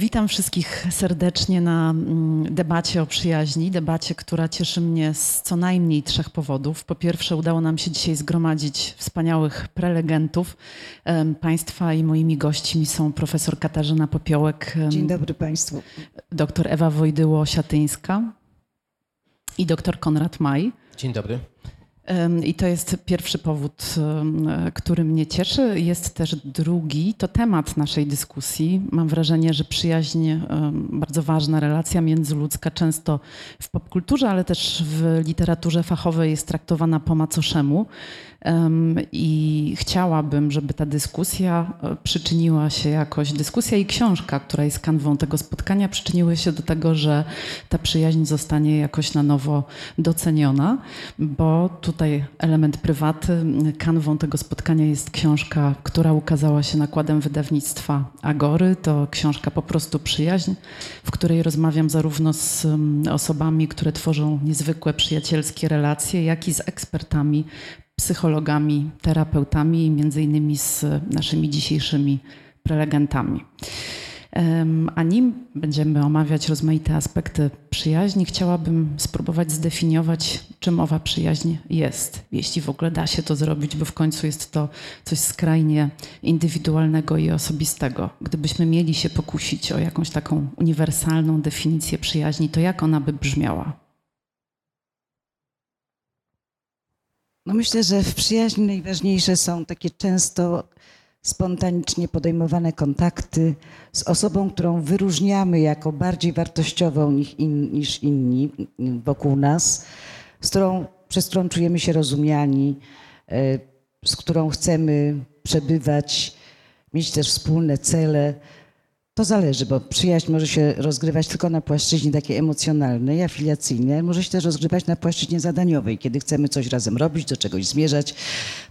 Witam wszystkich serdecznie na mm, debacie o przyjaźni, debacie, która cieszy mnie z co najmniej trzech powodów. Po pierwsze, udało nam się dzisiaj zgromadzić wspaniałych prelegentów. Państwa i moimi gośćmi są profesor Katarzyna Popiołek. Dzień dobry Państwu. Doktor Ewa Wojdyło-Siatyńska i doktor Konrad Maj. Dzień dobry. I to jest pierwszy powód, który mnie cieszy. Jest też drugi, to temat naszej dyskusji. Mam wrażenie, że przyjaźń, bardzo ważna relacja międzyludzka, często w popkulturze, ale też w literaturze fachowej jest traktowana po macoszemu. I chciałabym, żeby ta dyskusja e, przyczyniła się jakoś, dyskusja i książka, która jest kanwą tego spotkania, przyczyniły się do tego, że ta przyjaźń zostanie jakoś na nowo doceniona, bo tutaj element prywaty, kanwą tego spotkania jest książka, która ukazała się nakładem wydawnictwa Agory. To książka po prostu Przyjaźń, w której rozmawiam zarówno z osobami, które tworzą niezwykłe przyjacielskie relacje, jak i z ekspertami psychologami, terapeutami, między innymi z naszymi dzisiejszymi prelegentami. A nim będziemy omawiać rozmaite aspekty przyjaźni, chciałabym spróbować zdefiniować, czym owa przyjaźń jest, jeśli w ogóle da się to zrobić, bo w końcu jest to coś skrajnie indywidualnego i osobistego. Gdybyśmy mieli się pokusić o jakąś taką uniwersalną definicję przyjaźni, to jak ona by brzmiała? No myślę, że w przyjaźni najważniejsze są takie często spontanicznie podejmowane kontakty z osobą, którą wyróżniamy jako bardziej wartościową niż, in, niż inni wokół nas, z którą, przez którą czujemy się rozumiani, e, z którą chcemy przebywać, mieć też wspólne cele. To zależy, bo przyjaźń może się rozgrywać tylko na płaszczyźnie takiej emocjonalnej, afiliacyjnej, może się też rozgrywać na płaszczyźnie zadaniowej, kiedy chcemy coś razem robić, do czegoś zmierzać.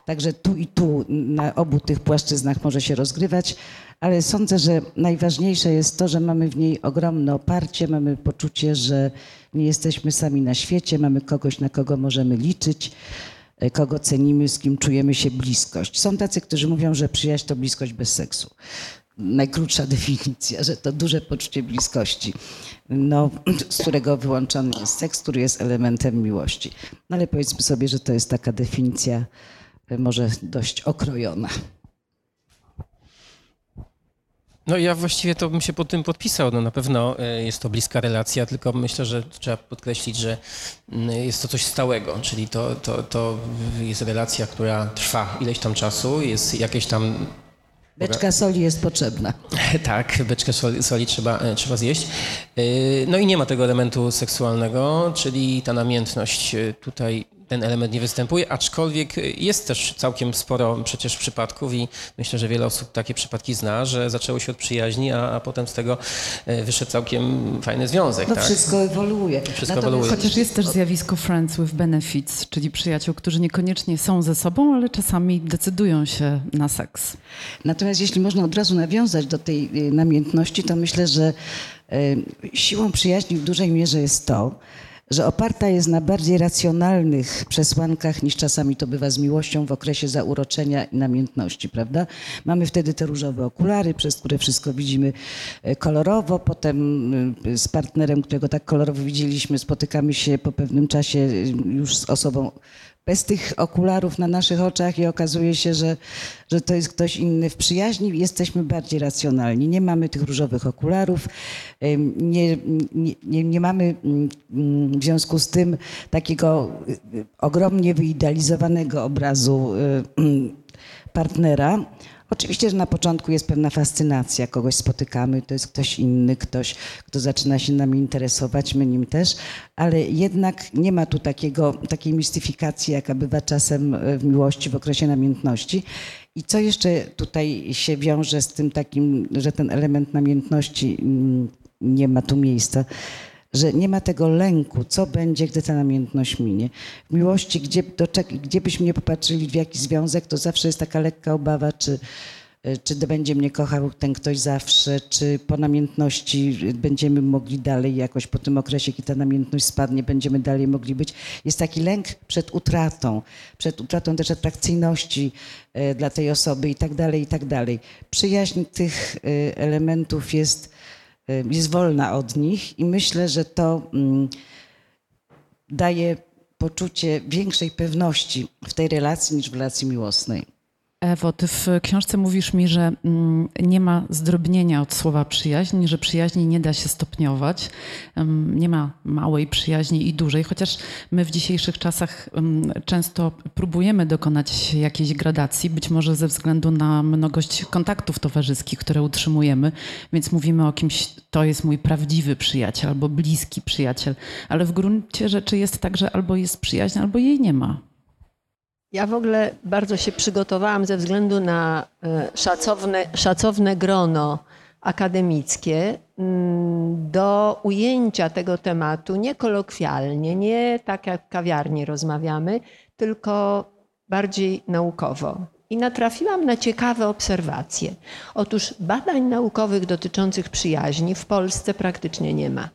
Także tu i tu na obu tych płaszczyznach może się rozgrywać, ale sądzę, że najważniejsze jest to, że mamy w niej ogromne oparcie, mamy poczucie, że nie jesteśmy sami na świecie, mamy kogoś, na kogo możemy liczyć kogo cenimy, z kim czujemy się bliskość. Są tacy, którzy mówią, że przyjaźń to bliskość bez seksu najkrótsza definicja, że to duże poczucie bliskości, no, z którego wyłączony jest seks, który jest elementem miłości. No ale powiedzmy sobie, że to jest taka definicja e, może dość okrojona. No ja właściwie to bym się pod tym podpisał. No na pewno e, jest to bliska relacja, tylko myślę, że trzeba podkreślić, że mm, jest to coś stałego, czyli to, to, to jest relacja, która trwa ileś tam czasu, jest jakieś tam Beczka soli jest potrzebna. Tak, beczkę soli, soli trzeba, e, trzeba zjeść. E, no i nie ma tego elementu seksualnego, czyli ta namiętność e, tutaj ten element nie występuje, aczkolwiek jest też całkiem sporo przecież przypadków i myślę, że wiele osób takie przypadki zna, że zaczęło się od przyjaźni, a, a potem z tego wyszedł całkiem fajny związek. No tak? wszystko ewoluuje. Wszystko ewoluuje. Chociaż jest też zjawisko friends with benefits, czyli przyjaciół, którzy niekoniecznie są ze sobą, ale czasami decydują się na seks. Natomiast jeśli można od razu nawiązać do tej y, namiętności, to myślę, że y, siłą przyjaźni w dużej mierze jest to, że oparta jest na bardziej racjonalnych przesłankach niż czasami to bywa z miłością w okresie zauroczenia i namiętności, prawda? Mamy wtedy te różowe okulary, przez które wszystko widzimy e, kolorowo, potem e, z partnerem, którego tak kolorowo widzieliśmy, spotykamy się po pewnym czasie e, już z osobą bez tych okularów na naszych oczach i okazuje się, że, że to jest ktoś inny w przyjaźni, jesteśmy bardziej racjonalni. Nie mamy tych różowych okularów, nie, nie, nie mamy mm, w związku z tym takiego y, ogromnie wyidealizowanego obrazu y, partnera. Oczywiście, że na początku jest pewna fascynacja, kogoś spotykamy, to jest ktoś inny, ktoś, kto zaczyna się nami interesować, my nim też, ale jednak nie ma tu takiego, takiej mistyfikacji, jaka bywa czasem w miłości, w okresie namiętności. I co jeszcze tutaj się wiąże z tym takim, że ten element namiętności mm, nie ma tu miejsca? Że nie ma tego lęku, co będzie, gdy ta namiętność minie. W miłości, gdzie, do, gdzie byśmy nie popatrzyli w jaki związek, to zawsze jest taka lekka obawa, czy, czy będzie mnie kochał ten ktoś zawsze, czy po namiętności będziemy mogli dalej jakoś po tym okresie, kiedy ta namiętność spadnie, będziemy dalej mogli być. Jest taki lęk przed utratą, przed utratą też atrakcyjności e, dla tej osoby i tak dalej, i tak dalej. Przyjaźń tych e, elementów jest jest wolna od nich i myślę, że to mm, daje poczucie większej pewności w tej relacji niż w relacji miłosnej. Ewo, ty w książce mówisz mi, że mm, nie ma zdrobnienia od słowa przyjaźń, że przyjaźni nie da się stopniować. Nie ma małej przyjaźni i dużej, chociaż my w dzisiejszych czasach często próbujemy dokonać jakiejś gradacji, być może ze względu na mnogość kontaktów towarzyskich, które utrzymujemy, więc mówimy o kimś, to jest mój prawdziwy przyjaciel albo bliski przyjaciel, ale w gruncie rzeczy jest tak, że albo jest przyjaźń, albo jej nie ma. Ja w ogóle bardzo się przygotowałam ze względu na e, szacowne, szacowne grono akademickie mm, do ujęcia tego tematu nie kolokwialnie, nie tak jak w kawiarni rozmawiamy, tylko bardziej naukowo. I natrafiłam na ciekawe obserwacje. Otóż badań naukowych dotyczących przyjaźni w Polsce praktycznie nie ma.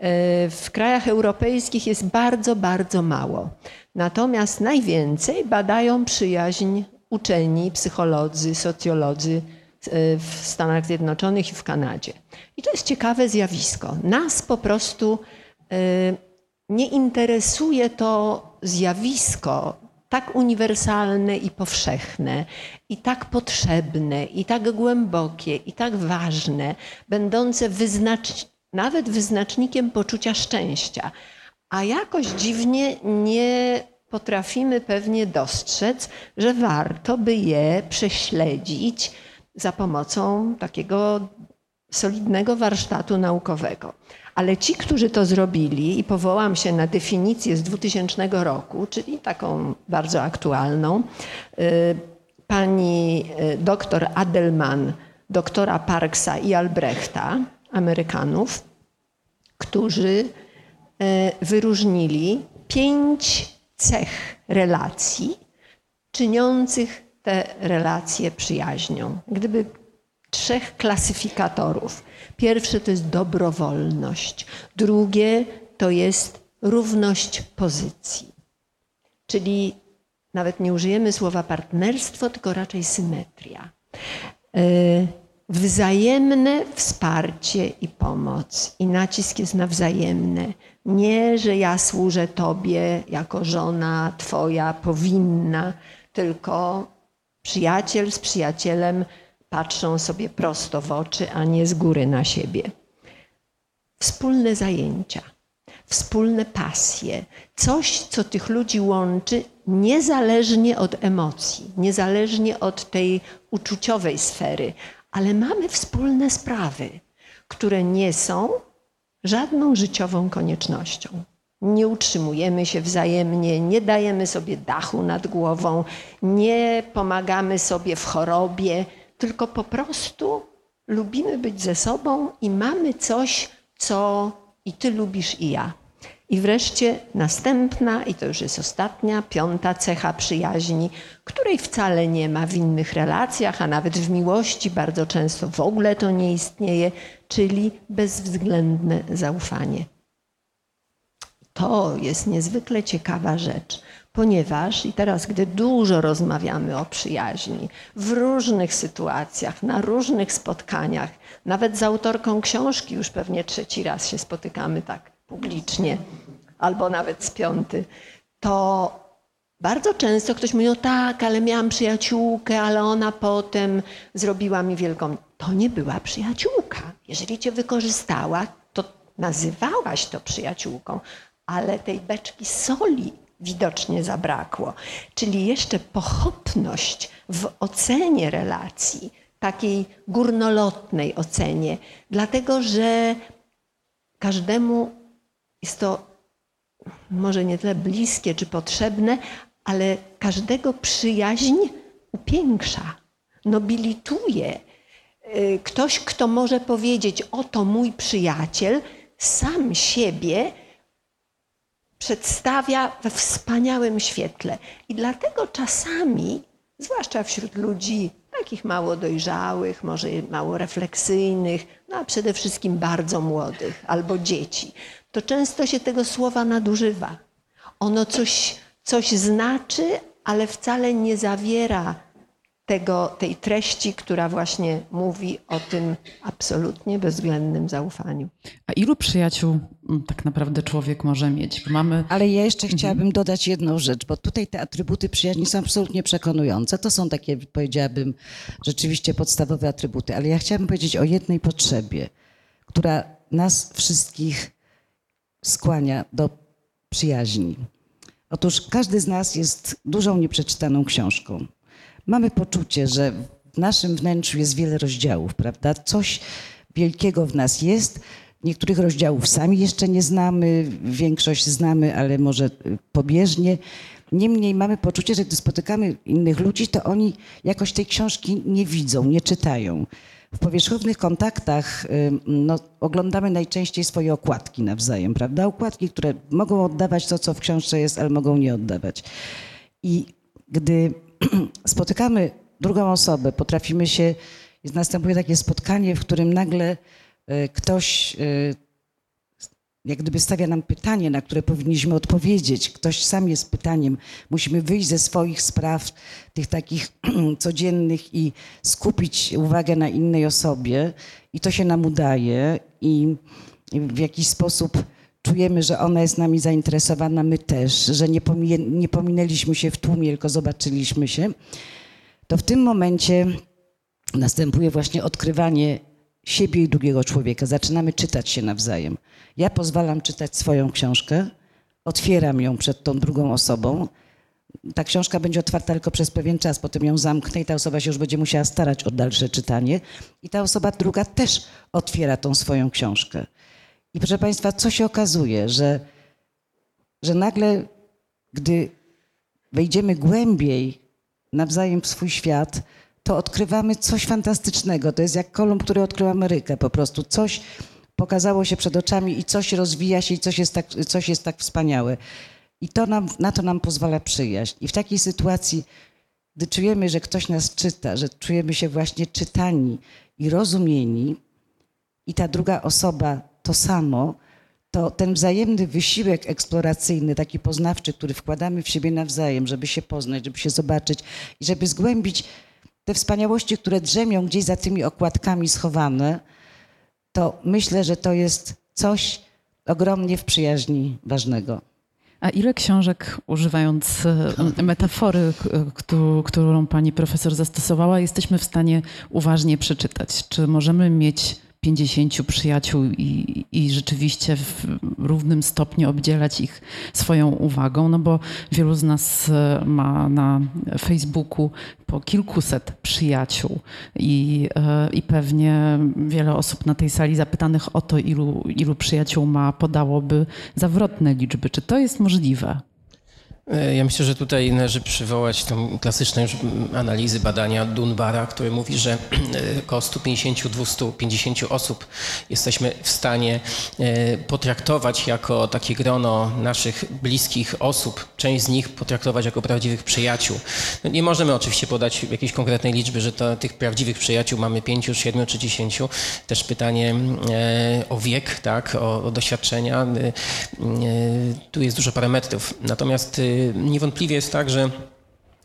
E, w krajach europejskich jest bardzo, bardzo mało. Natomiast najwięcej badają przyjaźń uczeni, psycholodzy, socjolodzy e, w Stanach Zjednoczonych i w Kanadzie. I to jest ciekawe zjawisko. Nas po prostu e, nie interesuje to zjawisko tak uniwersalne i powszechne, i tak potrzebne, i tak głębokie, i tak ważne, będące wyznacz, nawet wyznacznikiem poczucia szczęścia. A jakoś dziwnie nie potrafimy pewnie dostrzec, że warto by je prześledzić za pomocą takiego solidnego warsztatu naukowego. Ale ci, którzy to zrobili, i powołam się na definicję z 2000 roku, czyli taką bardzo aktualną, y, pani y, doktor Adelman, doktora Parksa i Albrechta, Amerykanów, którzy wyróżnili pięć cech relacji czyniących te relacje przyjaźnią. Gdyby trzech klasyfikatorów. Pierwsze to jest dobrowolność, drugie to jest równość pozycji. Czyli nawet nie użyjemy słowa partnerstwo, tylko raczej symetria. E, wzajemne wsparcie i pomoc. I nacisk jest na wzajemne. Nie, że ja służę Tobie jako żona Twoja powinna, tylko przyjaciel z przyjacielem patrzą sobie prosto w oczy, a nie z góry na siebie. Wspólne zajęcia, wspólne pasje, coś, co tych ludzi łączy, niezależnie od emocji, niezależnie od tej uczuciowej sfery, ale mamy wspólne sprawy, które nie są żadną życiową koniecznością. Nie utrzymujemy się wzajemnie, nie dajemy sobie dachu nad głową, nie pomagamy sobie w chorobie, tylko po prostu lubimy być ze sobą i mamy coś, co i ty lubisz, i ja. I wreszcie następna, i to już jest ostatnia, piąta cecha przyjaźni, której wcale nie ma w innych relacjach, a nawet w miłości bardzo często w ogóle to nie istnieje, czyli bezwzględne zaufanie. To jest niezwykle ciekawa rzecz, ponieważ i teraz, gdy dużo rozmawiamy o przyjaźni, w różnych sytuacjach, na różnych spotkaniach, nawet z autorką książki już pewnie trzeci raz się spotykamy tak publicznie, albo nawet z piąty, to bardzo często ktoś mówi, no tak, ale miałam przyjaciółkę, ale ona potem zrobiła mi wielką. To nie była przyjaciółka. Jeżeli cię wykorzystała, to nazywałaś to przyjaciółką, ale tej beczki soli widocznie zabrakło. Czyli jeszcze pochopność w ocenie relacji, takiej górnolotnej ocenie, dlatego że każdemu jest to może nie tyle bliskie czy potrzebne, ale każdego przyjaźń upiększa, nobilituje. Y, ktoś, kto może powiedzieć, oto mój przyjaciel, sam siebie przedstawia we wspaniałym świetle. I dlatego czasami, zwłaszcza wśród ludzi takich mało dojrzałych, może mało refleksyjnych, no a przede wszystkim bardzo młodych albo dzieci, to często się tego słowa nadużywa. Ono coś, coś znaczy, ale wcale nie zawiera tego, tej treści, która właśnie mówi o tym absolutnie bezwzględnym zaufaniu. A ilu przyjaciół mm, tak naprawdę człowiek może mieć? Bo mamy... Ale ja jeszcze chciałabym dodać jedną rzecz, bo tutaj te atrybuty przyjaźni są absolutnie przekonujące. To są takie, powiedziałabym, rzeczywiście podstawowe atrybuty, ale ja chciałabym powiedzieć o jednej potrzebie, która nas wszystkich skłania do przyjaźni. Otóż każdy z nas jest dużą nieprzeczytaną książką. Mamy poczucie, że w naszym wnętrzu jest wiele rozdziałów, prawda? Coś wielkiego w nas jest. Niektórych rozdziałów sami jeszcze nie znamy, większość znamy, ale może pobieżnie. Niemniej mamy poczucie, że gdy spotykamy innych ludzi, to oni jakoś tej książki nie widzą, nie czytają. W powierzchownych kontaktach no, oglądamy najczęściej swoje okładki nawzajem, prawda? Okładki, które mogą oddawać to, co w książce jest, ale mogą nie oddawać. I gdy spotykamy drugą osobę, potrafimy się, następuje takie spotkanie, w którym nagle e, ktoś e, jak gdyby stawia nam pytanie, na które powinniśmy odpowiedzieć. Ktoś sam jest pytaniem. Musimy wyjść ze swoich spraw, tych takich codziennych i skupić uwagę na innej osobie. I to się nam udaje i w jakiś sposób czujemy, że ona jest nami zainteresowana, my też, że nie, nie pominęliśmy się w tłumie, tylko zobaczyliśmy się, to w tym momencie następuje właśnie odkrywanie siebie i drugiego człowieka. Zaczynamy czytać się nawzajem. Ja pozwalam czytać swoją książkę, otwieram ją przed tą drugą osobą. Ta książka będzie otwarta tylko przez pewien czas, potem ją zamknę i ta osoba się już będzie musiała starać o dalsze czytanie. I ta osoba druga też otwiera tą swoją książkę. I proszę Państwa, co się okazuje, że, że nagle, gdy wejdziemy głębiej nawzajem w swój świat, to odkrywamy coś fantastycznego. To jest jak Kolumb, który odkrył Amerykę po prostu. Coś pokazało się przed oczami i coś rozwija się i coś jest tak, coś jest tak wspaniałe. I to nam, na to nam pozwala przyjaźń. I w takiej sytuacji, gdy czujemy, że ktoś nas czyta, że czujemy się właśnie czytani i rozumieni, i ta druga osoba to samo, to ten wzajemny wysiłek eksploracyjny, taki poznawczy, który wkładamy w siebie nawzajem, żeby się poznać, żeby się zobaczyć i żeby zgłębić te wspaniałości, które drzemią gdzieś za tymi okładkami schowane, to myślę, że to jest coś ogromnie w przyjaźni ważnego. A ile książek, używając e, metafory, którą pani profesor zastosowała, jesteśmy w stanie uważnie przeczytać? Czy możemy mieć 50 przyjaciół i, i rzeczywiście w równym stopniu obdzielać ich swoją uwagą, no bo wielu z nas e, ma na Facebooku po kilkuset przyjaciół i, e, i pewnie wiele osób na tej sali zapytanych o to, ilu, ilu przyjaciół ma, podałoby zawrotne liczby. Czy to jest możliwe? E, ja myślę, że tutaj należy przywołać tą klasyczną już analizy badania Dunbara, który mówi, że e, około 150-250 osób jesteśmy w stanie e, potraktować jako takie grono naszych bliskich osób, część z nich potraktować jako prawdziwych przyjaciół. No nie możemy oczywiście podać jakiejś konkretnej liczby, że to, tych prawdziwych przyjaciół mamy 5, 7 czy 10. Też pytanie o wiek, tak, o, o doświadczenia. Tu jest dużo parametrów. Natomiast niewątpliwie jest tak, że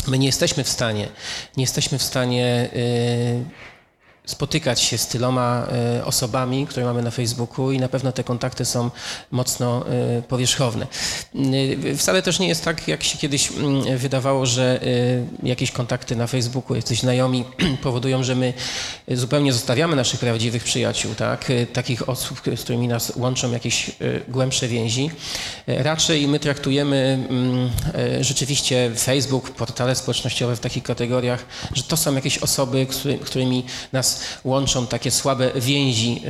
my nie jesteśmy w stanie, nie jesteśmy w stanie y, spotykać się z tyloma e, osobami, które mamy na Facebooku i na pewno te kontakty są mocno e, powierzchowne. E, wcale też nie jest tak, jak się kiedyś mm, wydawało, że jakieś kontakty na Facebooku, jacyś znajomi powodują, że my zupełnie zostawiamy naszych prawdziwych przyjaciół, tak? takich osób, z którymi nas łączą jakieś głębsze więzi. Raczej my traktujemy mm, rzeczywiście Facebook, portale społecznościowe w takich kategoriach, że to są jakieś osoby, którymi nas łączą takie słabe więzi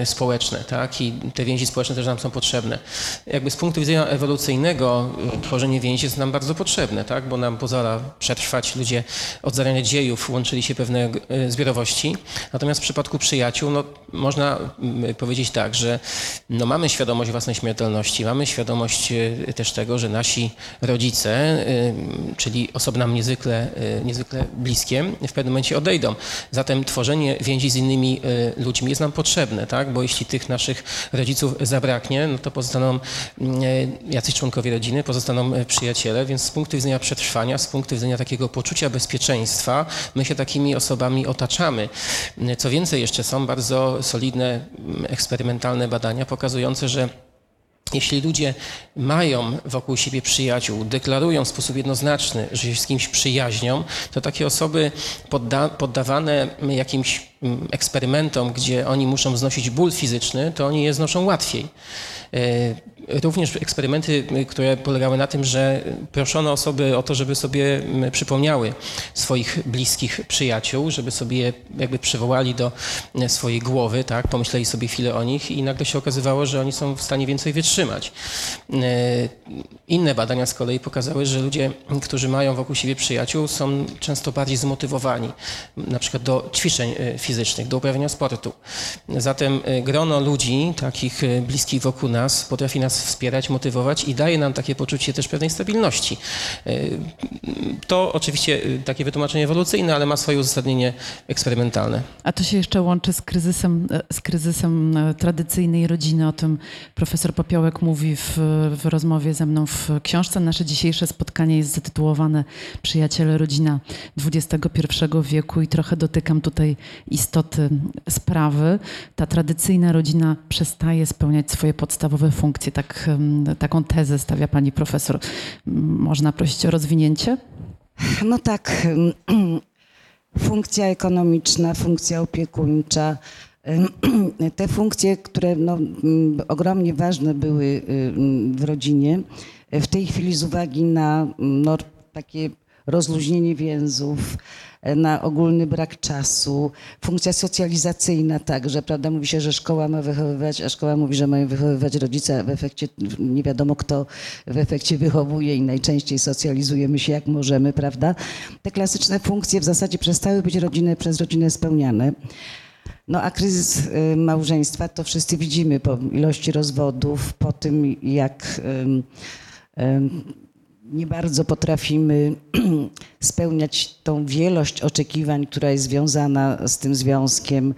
e, społeczne, tak? I te więzi społeczne też nam są potrzebne. Jakby z punktu widzenia ewolucyjnego e, tworzenie więzi jest nam bardzo potrzebne, tak? Bo nam pozwala przetrwać. Ludzie od zarania dziejów łączyli się pewne e, zbiorowości. Natomiast w przypadku przyjaciół, no, można powiedzieć tak, że no, mamy świadomość własnej śmiertelności, mamy świadomość też tego, że nasi rodzice, czyli osoby nam niezwykle, niezwykle bliskie, w pewnym momencie odejdą. Zatem tworzymy tworzenie więzi z innymi ludźmi jest nam potrzebne, tak? bo jeśli tych naszych rodziców zabraknie, no to pozostaną mm, jacyś członkowie rodziny, pozostaną przyjaciele, więc z punktu widzenia przetrwania, z punktu widzenia takiego poczucia bezpieczeństwa, my się takimi osobami otaczamy. Co więcej, jeszcze są bardzo solidne, mm, eksperymentalne badania pokazujące, że jeśli ludzie mają wokół siebie przyjaciół, deklarują w sposób jednoznaczny, że się z kimś przyjaźnią, to takie osoby podda poddawane jakimś mm, eksperymentom, gdzie oni muszą znosić ból fizyczny, to oni je znoszą łatwiej. Również eksperymenty, które polegały na tym, że proszono osoby o to, żeby sobie przypomniały swoich bliskich przyjaciół, żeby sobie je jakby przywołali do swojej głowy, tak, pomyśleli sobie chwilę o nich i nagle się okazywało, że oni są w stanie więcej wytrzymać. E, inne badania z kolei pokazały, że ludzie, którzy mają wokół siebie przyjaciół, są często bardziej zmotywowani, na przykład do ćwiczeń e, fizycznych, do uprawiania sportu. Zatem grono ludzi, takich bliskich wokół nas, potrafi nas wspierać, motywować i daje nam takie poczucie też pewnej stabilności. E, to oczywiście e, takie wytłumaczenie ewolucyjne, ale ma swoje uzasadnienie eksperymentalne. A to się jeszcze łączy z kryzysem, e, z kryzysem tradycyjnej rodziny. O tym profesor Popiołek mówi w, w rozmowie ze mną w książce. Nasze dzisiejsze spotkanie jest zatytułowane Przyjaciele rodzina XXI wieku i trochę dotykam tutaj istoty sprawy. Ta tradycyjna rodzina przestaje spełniać swoje podstawowe podstawowe funkcje. Tak, taką tezę stawia pani profesor. Można prosić o rozwinięcie? No tak. Funkcja ekonomiczna, funkcja opiekuńcza, te funkcje, które no, ogromnie ważne były w rodzinie, w tej chwili z uwagi na no, takie rozluźnienie więzów, na ogólny brak czasu, funkcja socjalizacyjna także, prawda, mówi się, że szkoła ma wychowywać, a szkoła mówi, że mają wychowywać rodzice, w efekcie nie wiadomo kto w efekcie wychowuje i najczęściej socjalizujemy się jak możemy, prawda. Te klasyczne funkcje w zasadzie przestały być rodziny, przez rodzinę spełniane. No a kryzys y, małżeństwa to wszyscy widzimy po ilości rozwodów, po tym jak nie bardzo potrafimy spełniać tą wielość oczekiwań, która jest związana z tym związkiem.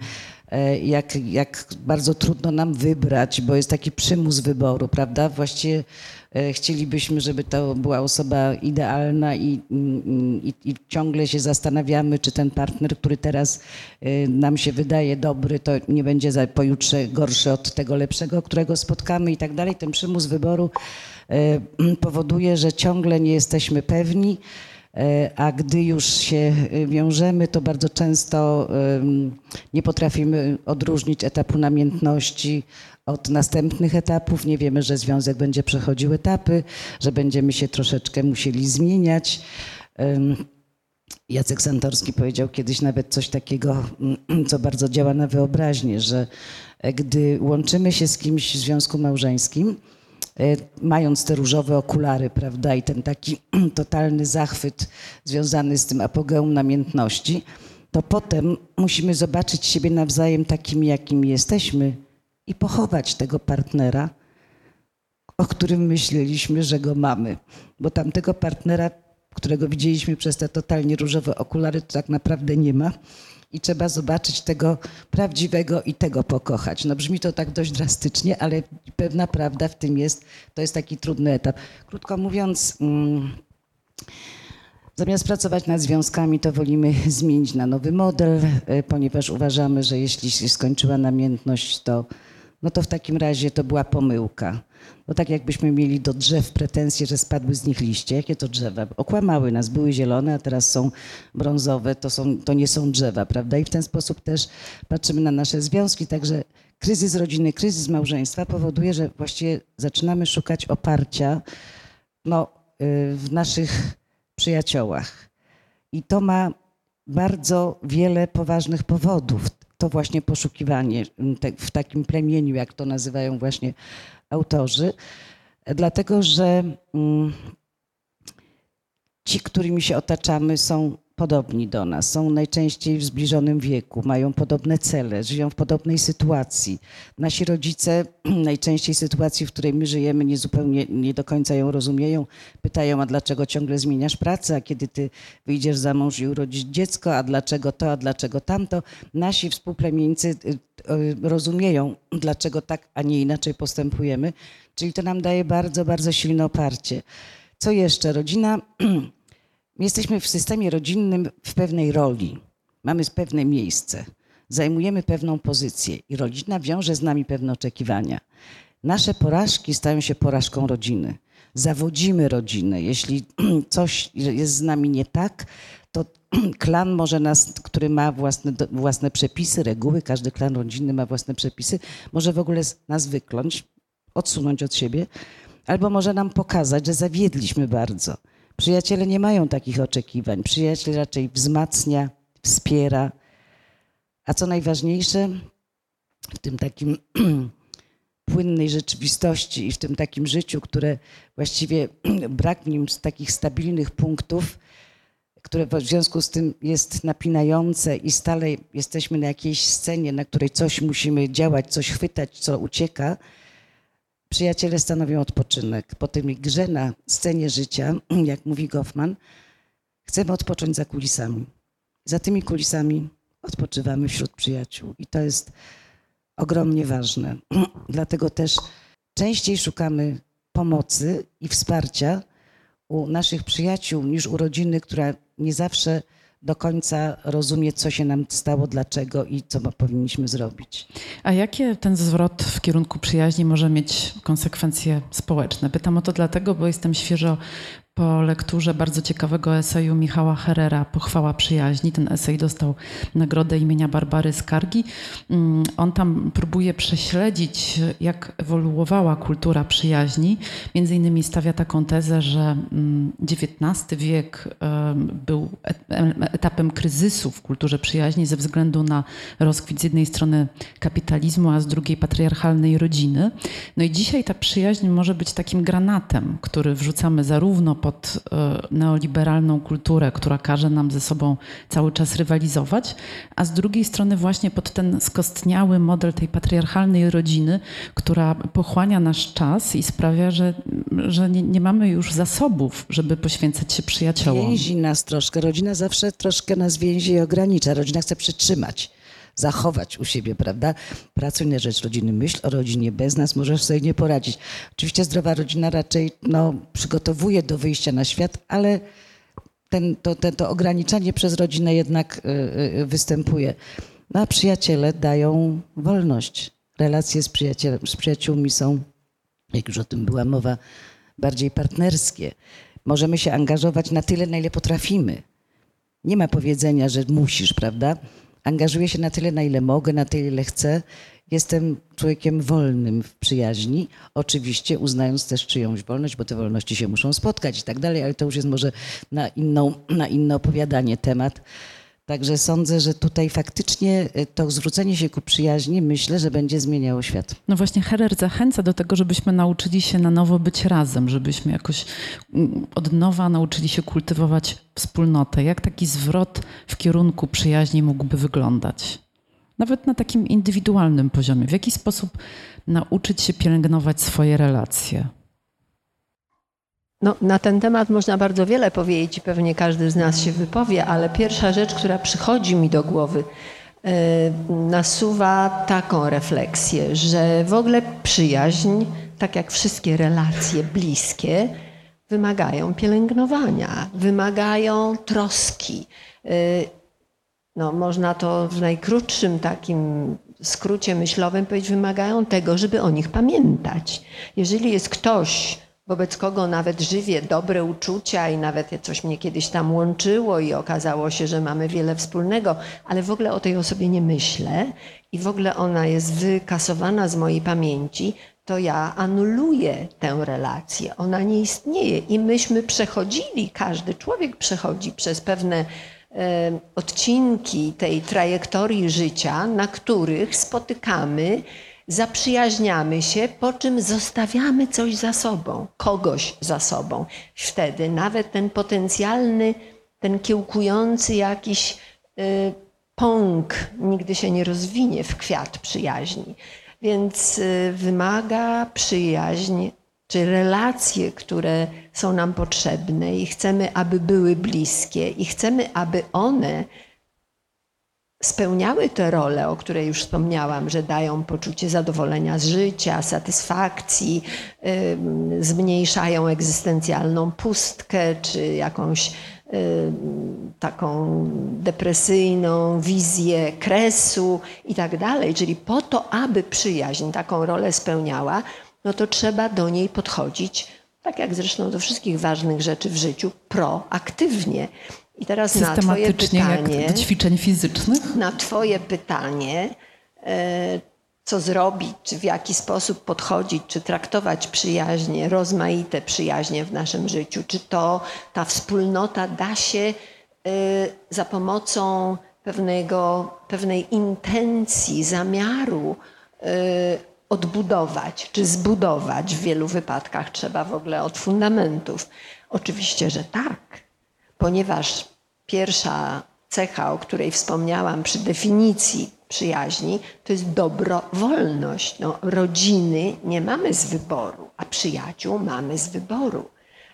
E, jak, jak bardzo trudno nam wybrać, bo jest taki przymus wyboru, prawda? Właściwie chcielibyśmy, żeby to była osoba idealna i, i, i, ciągle się zastanawiamy, czy ten partner, który teraz e, nam się wydaje dobry, to nie będzie pojutrze gorszy od tego lepszego, którego spotkamy i tak dalej. Ten przymus wyboru E, powoduje, że ciągle nie jesteśmy pewni, e, a gdy już się e, wiążemy, to bardzo często nie potrafimy odróżnić etapu namiętności od następnych etapów. Nie wiemy, że związek będzie przechodził etapy, że będziemy się troszeczkę musieli zmieniać. Jacek Santorski powiedział kiedyś nawet coś takiego, co bardzo działa na wyobraźnię, że gdy łączymy się z kimś w związku małżeńskim, E, mając te różowe okulary, prawda, i ten taki totalny zachwyt związany z tym apogeum namiętności, to potem musimy zobaczyć siebie nawzajem takimi, jakimi jesteśmy i pochować tego partnera, o którym myśleliśmy, że go mamy. Bo tamtego partnera, którego widzieliśmy przez te totalnie różowe okulary, to tak naprawdę nie ma i trzeba zobaczyć tego prawdziwego i tego pokochać. No brzmi to tak dość drastycznie, ale pewna prawda w tym jest. To jest taki trudny etap. Krótko mówiąc, mm, zamiast pracować nad związkami, to wolimy zmienić na nowy model, e, ponieważ uważamy, że jeśli się skończyła namiętność, to, no to w takim razie to była pomyłka. No tak jakbyśmy mieli do drzew pretensje, że spadły z nich liście. Jakie to drzewa? Okłamały nas, były zielone, a teraz są brązowe, to, są, to nie są drzewa, prawda? I w ten sposób też patrzymy na nasze związki, także kryzys rodziny, kryzys małżeństwa powoduje, że właściwie zaczynamy szukać oparcia no, y, w naszych przyjaciołach. I to ma bardzo wiele poważnych powodów. To właśnie poszukiwanie w takim plemieniu, jak to nazywają właśnie autorzy, dlatego że mm, ci, którymi się otaczamy, są podobni do nas, są najczęściej w zbliżonym wieku, mają podobne cele, żyją w podobnej sytuacji. Nasi rodzice najczęściej sytuacji, w której my żyjemy, nie zupełnie nie do końca ją rozumieją. Pytają, a dlaczego ciągle zmieniasz pracę, a kiedy ty wyjdziesz za mąż i urodzisz dziecko, a dlaczego to, a dlaczego tamto. Nasi współplemieńcy y, y, rozumieją, dlaczego tak, a nie inaczej postępujemy. Czyli to nam daje bardzo, bardzo silne oparcie. Co jeszcze? Rodzina jesteśmy w systemie rodzinnym w pewnej roli. Mamy pewne miejsce, zajmujemy pewną pozycję i rodzina wiąże z nami pewne oczekiwania. Nasze porażki stają się porażką rodziny. Zawodzimy rodzinę. Jeśli coś jest z nami nie tak, to klan może nas, który ma własne, własne przepisy, reguły, każdy klan rodzinny ma własne przepisy, może w ogóle nas wykląć, odsunąć od siebie, albo może nam pokazać, że zawiedliśmy bardzo. Przyjaciele nie mają takich oczekiwań. Przyjaciel raczej wzmacnia, wspiera. A co najważniejsze, w tym takim płynnej rzeczywistości i w tym takim życiu, które właściwie brak w nim takich stabilnych punktów, które w związku z tym jest napinające i stale jesteśmy na jakiejś scenie, na której coś musimy działać, coś chwytać, co ucieka, Przyjaciele stanowią odpoczynek. Po tym grze na scenie życia, jak mówi Goffman, chcemy odpocząć za kulisami. Za tymi kulisami odpoczywamy wśród przyjaciół. I to jest ogromnie ważne. Dlatego też częściej szukamy pomocy i wsparcia u naszych przyjaciół niż u rodziny, która nie zawsze do końca rozumie, co się nam stało, dlaczego i co powinniśmy zrobić. A jakie ten zwrot w kierunku przyjaźni może mieć konsekwencje społeczne? Pytam o to dlatego, bo jestem świeżo po lekturze bardzo ciekawego eseju Michała Herrera Pochwała przyjaźni. Ten esej dostał nagrodę imienia Barbary Skargi. Mm, on tam próbuje prześledzić, jak ewoluowała kultura przyjaźni. Między innymi stawia taką tezę, że XIX mm, wiek był etapem kryzysu w kulturze przyjaźni ze względu na rozkwit z jednej strony kapitalizmu, a z drugiej patriarchalnej rodziny. No i dzisiaj ta przyjaźń może być takim granatem, który wrzucamy zarówno pod e, neoliberalną kulturę, która każe nam ze sobą cały czas rywalizować, a z drugiej strony właśnie pod ten skostniały model tej patriarchalnej rodziny, która pochłania nasz czas i sprawia, że, że nie, nie mamy już zasobów, żeby poświęcać się przyjaciołom. Więzi nas troszkę. Rodzina zawsze troszkę nas więzi i ogranicza. Rodzina chce przytrzymać zachować u siebie, prawda? Pracuj na rzecz rodziny, myśl o rodzinie, bez nas możesz sobie nie poradzić. Oczywiście zdrowa rodzina raczej no, przygotowuje do wyjścia na świat, ale ten, to, ten, to ograniczanie przez rodzinę jednak y, y, występuje. No, a przyjaciele dają wolność. Relacje z, z przyjaciółmi są, jak już o tym była mowa, bardziej partnerskie. Możemy się angażować na tyle, na ile potrafimy. Nie ma powiedzenia, że musisz, prawda? Angażuję się na tyle, na ile mogę, na tyle, ile chcę. Jestem człowiekiem wolnym w przyjaźni, oczywiście uznając też czyjąś wolność, bo te wolności się muszą spotkać i tak dalej, ale to już jest może na, inną, na inne opowiadanie temat. Także sądzę, że tutaj faktycznie e, to zwrócenie się ku przyjaźni myślę, że będzie zmieniało świat. No właśnie Herer zachęca do tego, żebyśmy nauczyli się na nowo być razem, żebyśmy jakoś mm, od nowa nauczyli się kultywować wspólnotę. Jak taki zwrot w kierunku przyjaźni mógłby wyglądać? Nawet na takim indywidualnym poziomie. W jaki sposób nauczyć się pielęgnować swoje relacje? No, na ten temat można bardzo wiele powiedzieć i pewnie każdy z nas się wypowie, ale pierwsza rzecz, która przychodzi mi do głowy, yy, nasuwa taką refleksję, że w ogóle przyjaźń, tak jak wszystkie relacje bliskie, wymagają pielęgnowania, wymagają troski. Yy, no, można to w najkrótszym takim skrócie myślowym powiedzieć, wymagają tego, żeby o nich pamiętać. Jeżeli jest ktoś, wobec kogo nawet żywię dobre uczucia i nawet coś mnie kiedyś tam łączyło i okazało się, że mamy wiele wspólnego, ale w ogóle o tej osobie nie myślę i w ogóle ona jest wykasowana z mojej pamięci, to ja anuluję tę relację. Ona nie istnieje i myśmy przechodzili, każdy człowiek przechodzi przez pewne e, odcinki tej trajektorii życia, na których spotykamy zaprzyjaźniamy się, po czym zostawiamy coś za sobą, kogoś za sobą. Wtedy nawet ten potencjalny, ten kiełkujący jakiś y, pąk nigdy się nie rozwinie w kwiat przyjaźni. Więc y, wymaga przyjaźń czy relacje, które są nam potrzebne i chcemy, aby były bliskie i chcemy, aby one spełniały te role, o której już wspomniałam, że dają poczucie zadowolenia z życia, satysfakcji, zmniejszają egzystencjalną pustkę czy jakąś taką depresyjną wizję kresu i tak dalej. Czyli po to, aby przyjaźń taką rolę spełniała, no to trzeba do niej podchodzić, tak jak zresztą do wszystkich ważnych rzeczy w życiu, proaktywnie. I teraz na Twoje pytanie. Jak do ćwiczeń fizycznych? Na Twoje pytanie, e, co zrobić, czy w jaki sposób podchodzić, czy traktować przyjaźnie, rozmaite przyjaźnie w naszym życiu, czy to ta wspólnota da się e, za pomocą pewnego, pewnej intencji, zamiaru e, odbudować czy zbudować. W wielu wypadkach trzeba w ogóle od fundamentów. Oczywiście, że tak ponieważ pierwsza cecha, o której wspomniałam przy definicji przyjaźni, to jest dobrowolność. No, rodziny nie mamy z wyboru, a przyjaciół mamy z wyboru.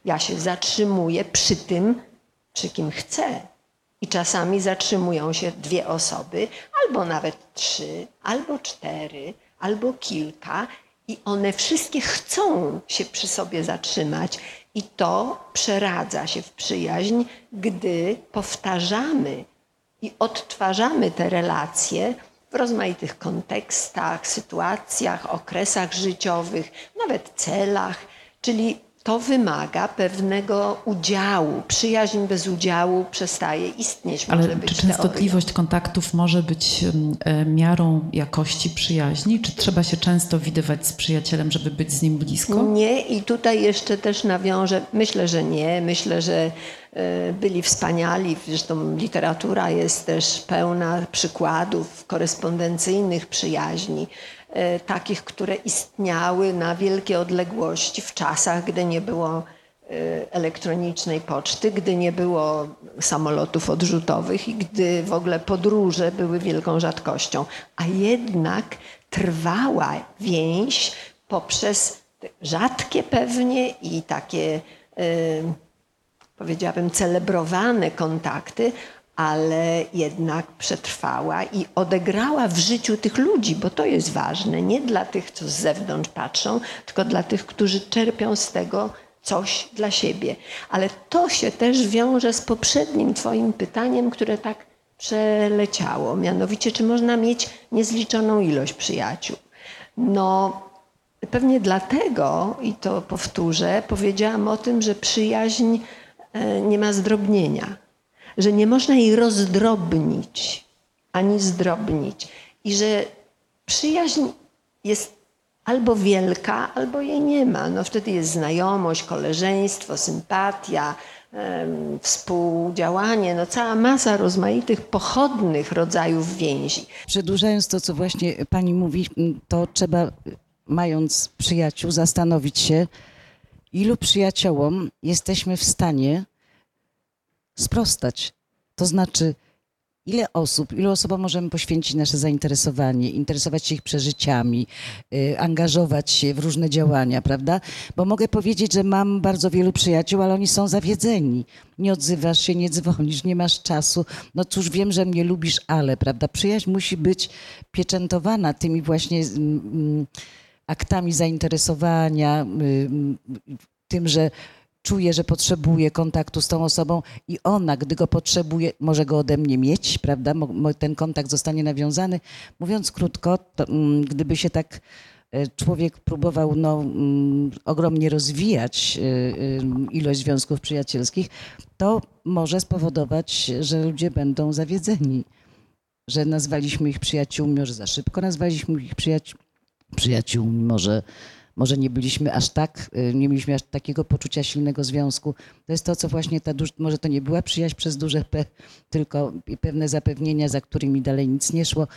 Ja się zatrzymuję przy tym, przy kim chcę. I czasami zatrzymują się dwie osoby, albo nawet trzy, albo cztery, albo kilka, i one wszystkie chcą się przy sobie zatrzymać. I to przeradza się w przyjaźń, gdy powtarzamy i odtwarzamy te relacje w rozmaitych kontekstach, sytuacjach, okresach życiowych, nawet celach, czyli to wymaga pewnego udziału. Przyjaźń bez udziału przestaje istnieć. Ale czy częstotliwość teorią. kontaktów może być e, miarą jakości przyjaźni? Czy trzeba się często widywać z przyjacielem, żeby być z nim blisko? Nie i tutaj jeszcze też nawiążę, myślę, że nie. Myślę, że byli wspaniali. Zresztą literatura jest też pełna przykładów korespondencyjnych przyjaźni E, takich, które istniały na wielkie odległości w czasach, gdy nie było e, elektronicznej poczty, gdy nie było samolotów odrzutowych i gdy w ogóle podróże były wielką rzadkością. A jednak trwała więź poprzez rzadkie pewnie i takie, e, powiedziałabym, celebrowane kontakty, ale jednak przetrwała i odegrała w życiu tych ludzi, bo to jest ważne, nie dla tych, co z zewnątrz patrzą, tylko dla tych, którzy czerpią z tego coś dla siebie. Ale to się też wiąże z poprzednim Twoim pytaniem, które tak przeleciało. Mianowicie, czy można mieć niezliczoną ilość przyjaciół? No, pewnie dlatego, i to powtórzę, powiedziałam o tym, że przyjaźń nie ma zdrobnienia że nie można jej rozdrobnić ani zdrobnić i że przyjaźń jest albo wielka, albo jej nie ma. No wtedy jest znajomość, koleżeństwo, sympatia, współdziałanie, no cała masa rozmaitych pochodnych rodzajów więzi. Przedłużając to, co właśnie pani mówi, to trzeba, mając przyjaciół, zastanowić się, ilu przyjaciołom jesteśmy w stanie sprostać. To znaczy, ile osób, ilu osobom możemy poświęcić nasze zainteresowanie, interesować się ich przeżyciami, y, angażować się w różne działania, prawda? Bo mogę powiedzieć, że mam bardzo wielu przyjaciół, ale oni są zawiedzeni. Nie odzywasz się, nie dzwonisz, nie masz czasu. No cóż, wiem, że mnie lubisz, ale, prawda? Przyjaźń musi być pieczętowana tymi właśnie mm, mm, aktami zainteresowania, y, tym, że czuje, że potrzebuje kontaktu z tą osobą i ona, gdy go potrzebuje, może go ode mnie mieć, prawda? Ten kontakt zostanie nawiązany. Mówiąc krótko, to, mm, gdyby się tak e, człowiek próbował no, mm, ogromnie rozwijać e, e, ilość związków przyjacielskich, to może spowodować, że ludzie będą zawiedzeni, że nazwaliśmy ich przyjaciółmi, może za szybko nazwaliśmy ich przyjaciółmi, może może nie byliśmy aż tak, y, nie mieliśmy aż takiego poczucia silnego związku. To jest to, co właśnie ta, może to nie była przyjaźń przez duże P, tylko pewne zapewnienia, za którymi dalej nic nie szło.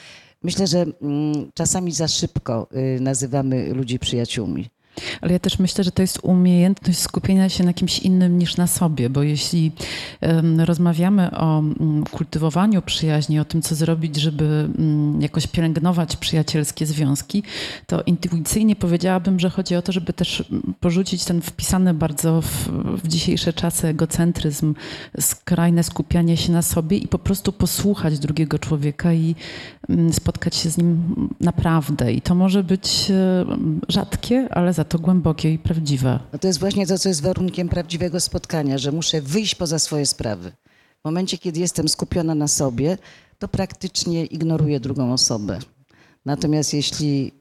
Myślę, że mm, czasami za szybko y, nazywamy ludzi przyjaciółmi. Ale ja też myślę, że to jest umiejętność skupienia się na kimś innym niż na sobie, bo jeśli rozmawiamy o um, kultywowaniu przyjaźni, o tym, co zrobić, żeby um, jakoś pielęgnować przyjacielskie związki, to intuicyjnie powiedziałabym, że chodzi o to, żeby też porzucić ten wpisany bardzo w, w dzisiejsze czasy egocentryzm, skrajne skupianie się na sobie i po prostu posłuchać drugiego człowieka i spotkać się z nim naprawdę. I to może być e, rzadkie, ale za to głębokie i prawdziwe. No to jest właśnie to, co jest warunkiem prawdziwego spotkania, że muszę wyjść poza swoje sprawy. W momencie, kiedy jestem skupiona na sobie, to praktycznie ignoruję drugą osobę. Natomiast jeśli,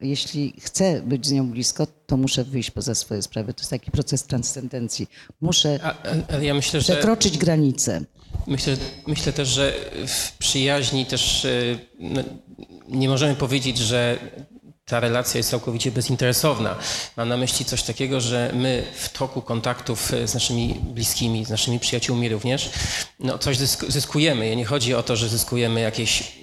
jeśli chcę być z nią blisko, to muszę wyjść poza swoje sprawy. To jest taki proces transcendencji. Muszę a, ja myślę, przekroczyć że... granice. Myślę, myślę też, że w przyjaźni też e, no, nie możemy powiedzieć, że ta relacja jest całkowicie bezinteresowna. Mam na myśli coś takiego, że my w toku kontaktów z naszymi bliskimi, z naszymi przyjaciółmi również, no coś zyskujemy. Nie chodzi o to, że zyskujemy jakieś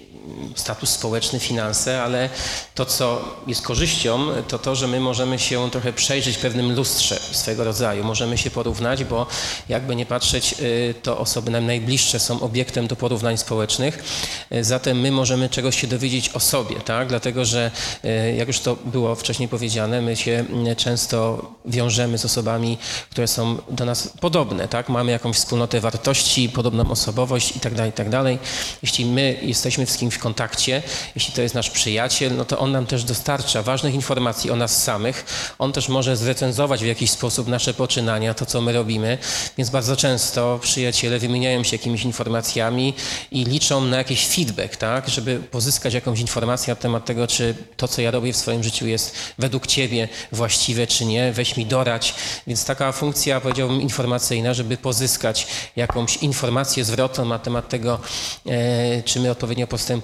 status społeczny, finanse, ale to, co jest korzyścią, to to, że my możemy się trochę przejrzeć w pewnym lustrze swego rodzaju. Możemy się porównać, bo jakby nie patrzeć, y, to osoby nam najbliższe są obiektem do porównań społecznych. Y, zatem my możemy czegoś się dowiedzieć o sobie, tak? Dlatego, że y, jak już to było wcześniej powiedziane, my się często wiążemy z osobami, które są do nas podobne, tak? Mamy jakąś wspólnotę wartości, podobną osobowość itd., tak itd. Tak Jeśli my jesteśmy z kimś w kontakcie, jeśli to jest nasz przyjaciel, no to on nam też dostarcza ważnych informacji o nas samych. On też może zrecenzować w jakiś sposób nasze poczynania, to co my robimy, więc bardzo często przyjaciele wymieniają się jakimiś informacjami i liczą na jakiś feedback, tak, żeby pozyskać jakąś informację na temat tego, czy to, co ja robię w swoim życiu jest według ciebie właściwe, czy nie. Weź mi dorać. Więc taka funkcja, powiedziałbym, informacyjna, żeby pozyskać jakąś informację zwrotną na temat tego, e, czy my odpowiednio postępujemy,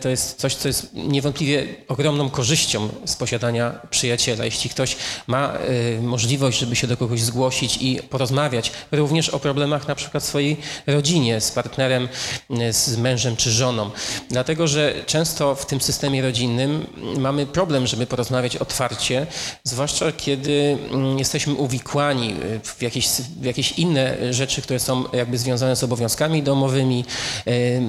to jest coś, co jest niewątpliwie ogromną korzyścią z posiadania przyjaciela. Jeśli ktoś ma y, możliwość, żeby się do kogoś zgłosić i porozmawiać również o problemach na przykład w swojej rodzinie, z partnerem, y, z mężem czy żoną. Dlatego, że często w tym systemie rodzinnym mamy problem, żeby porozmawiać otwarcie, zwłaszcza kiedy y, jesteśmy uwikłani w jakieś, w jakieś inne rzeczy, które są jakby związane z obowiązkami domowymi. Y,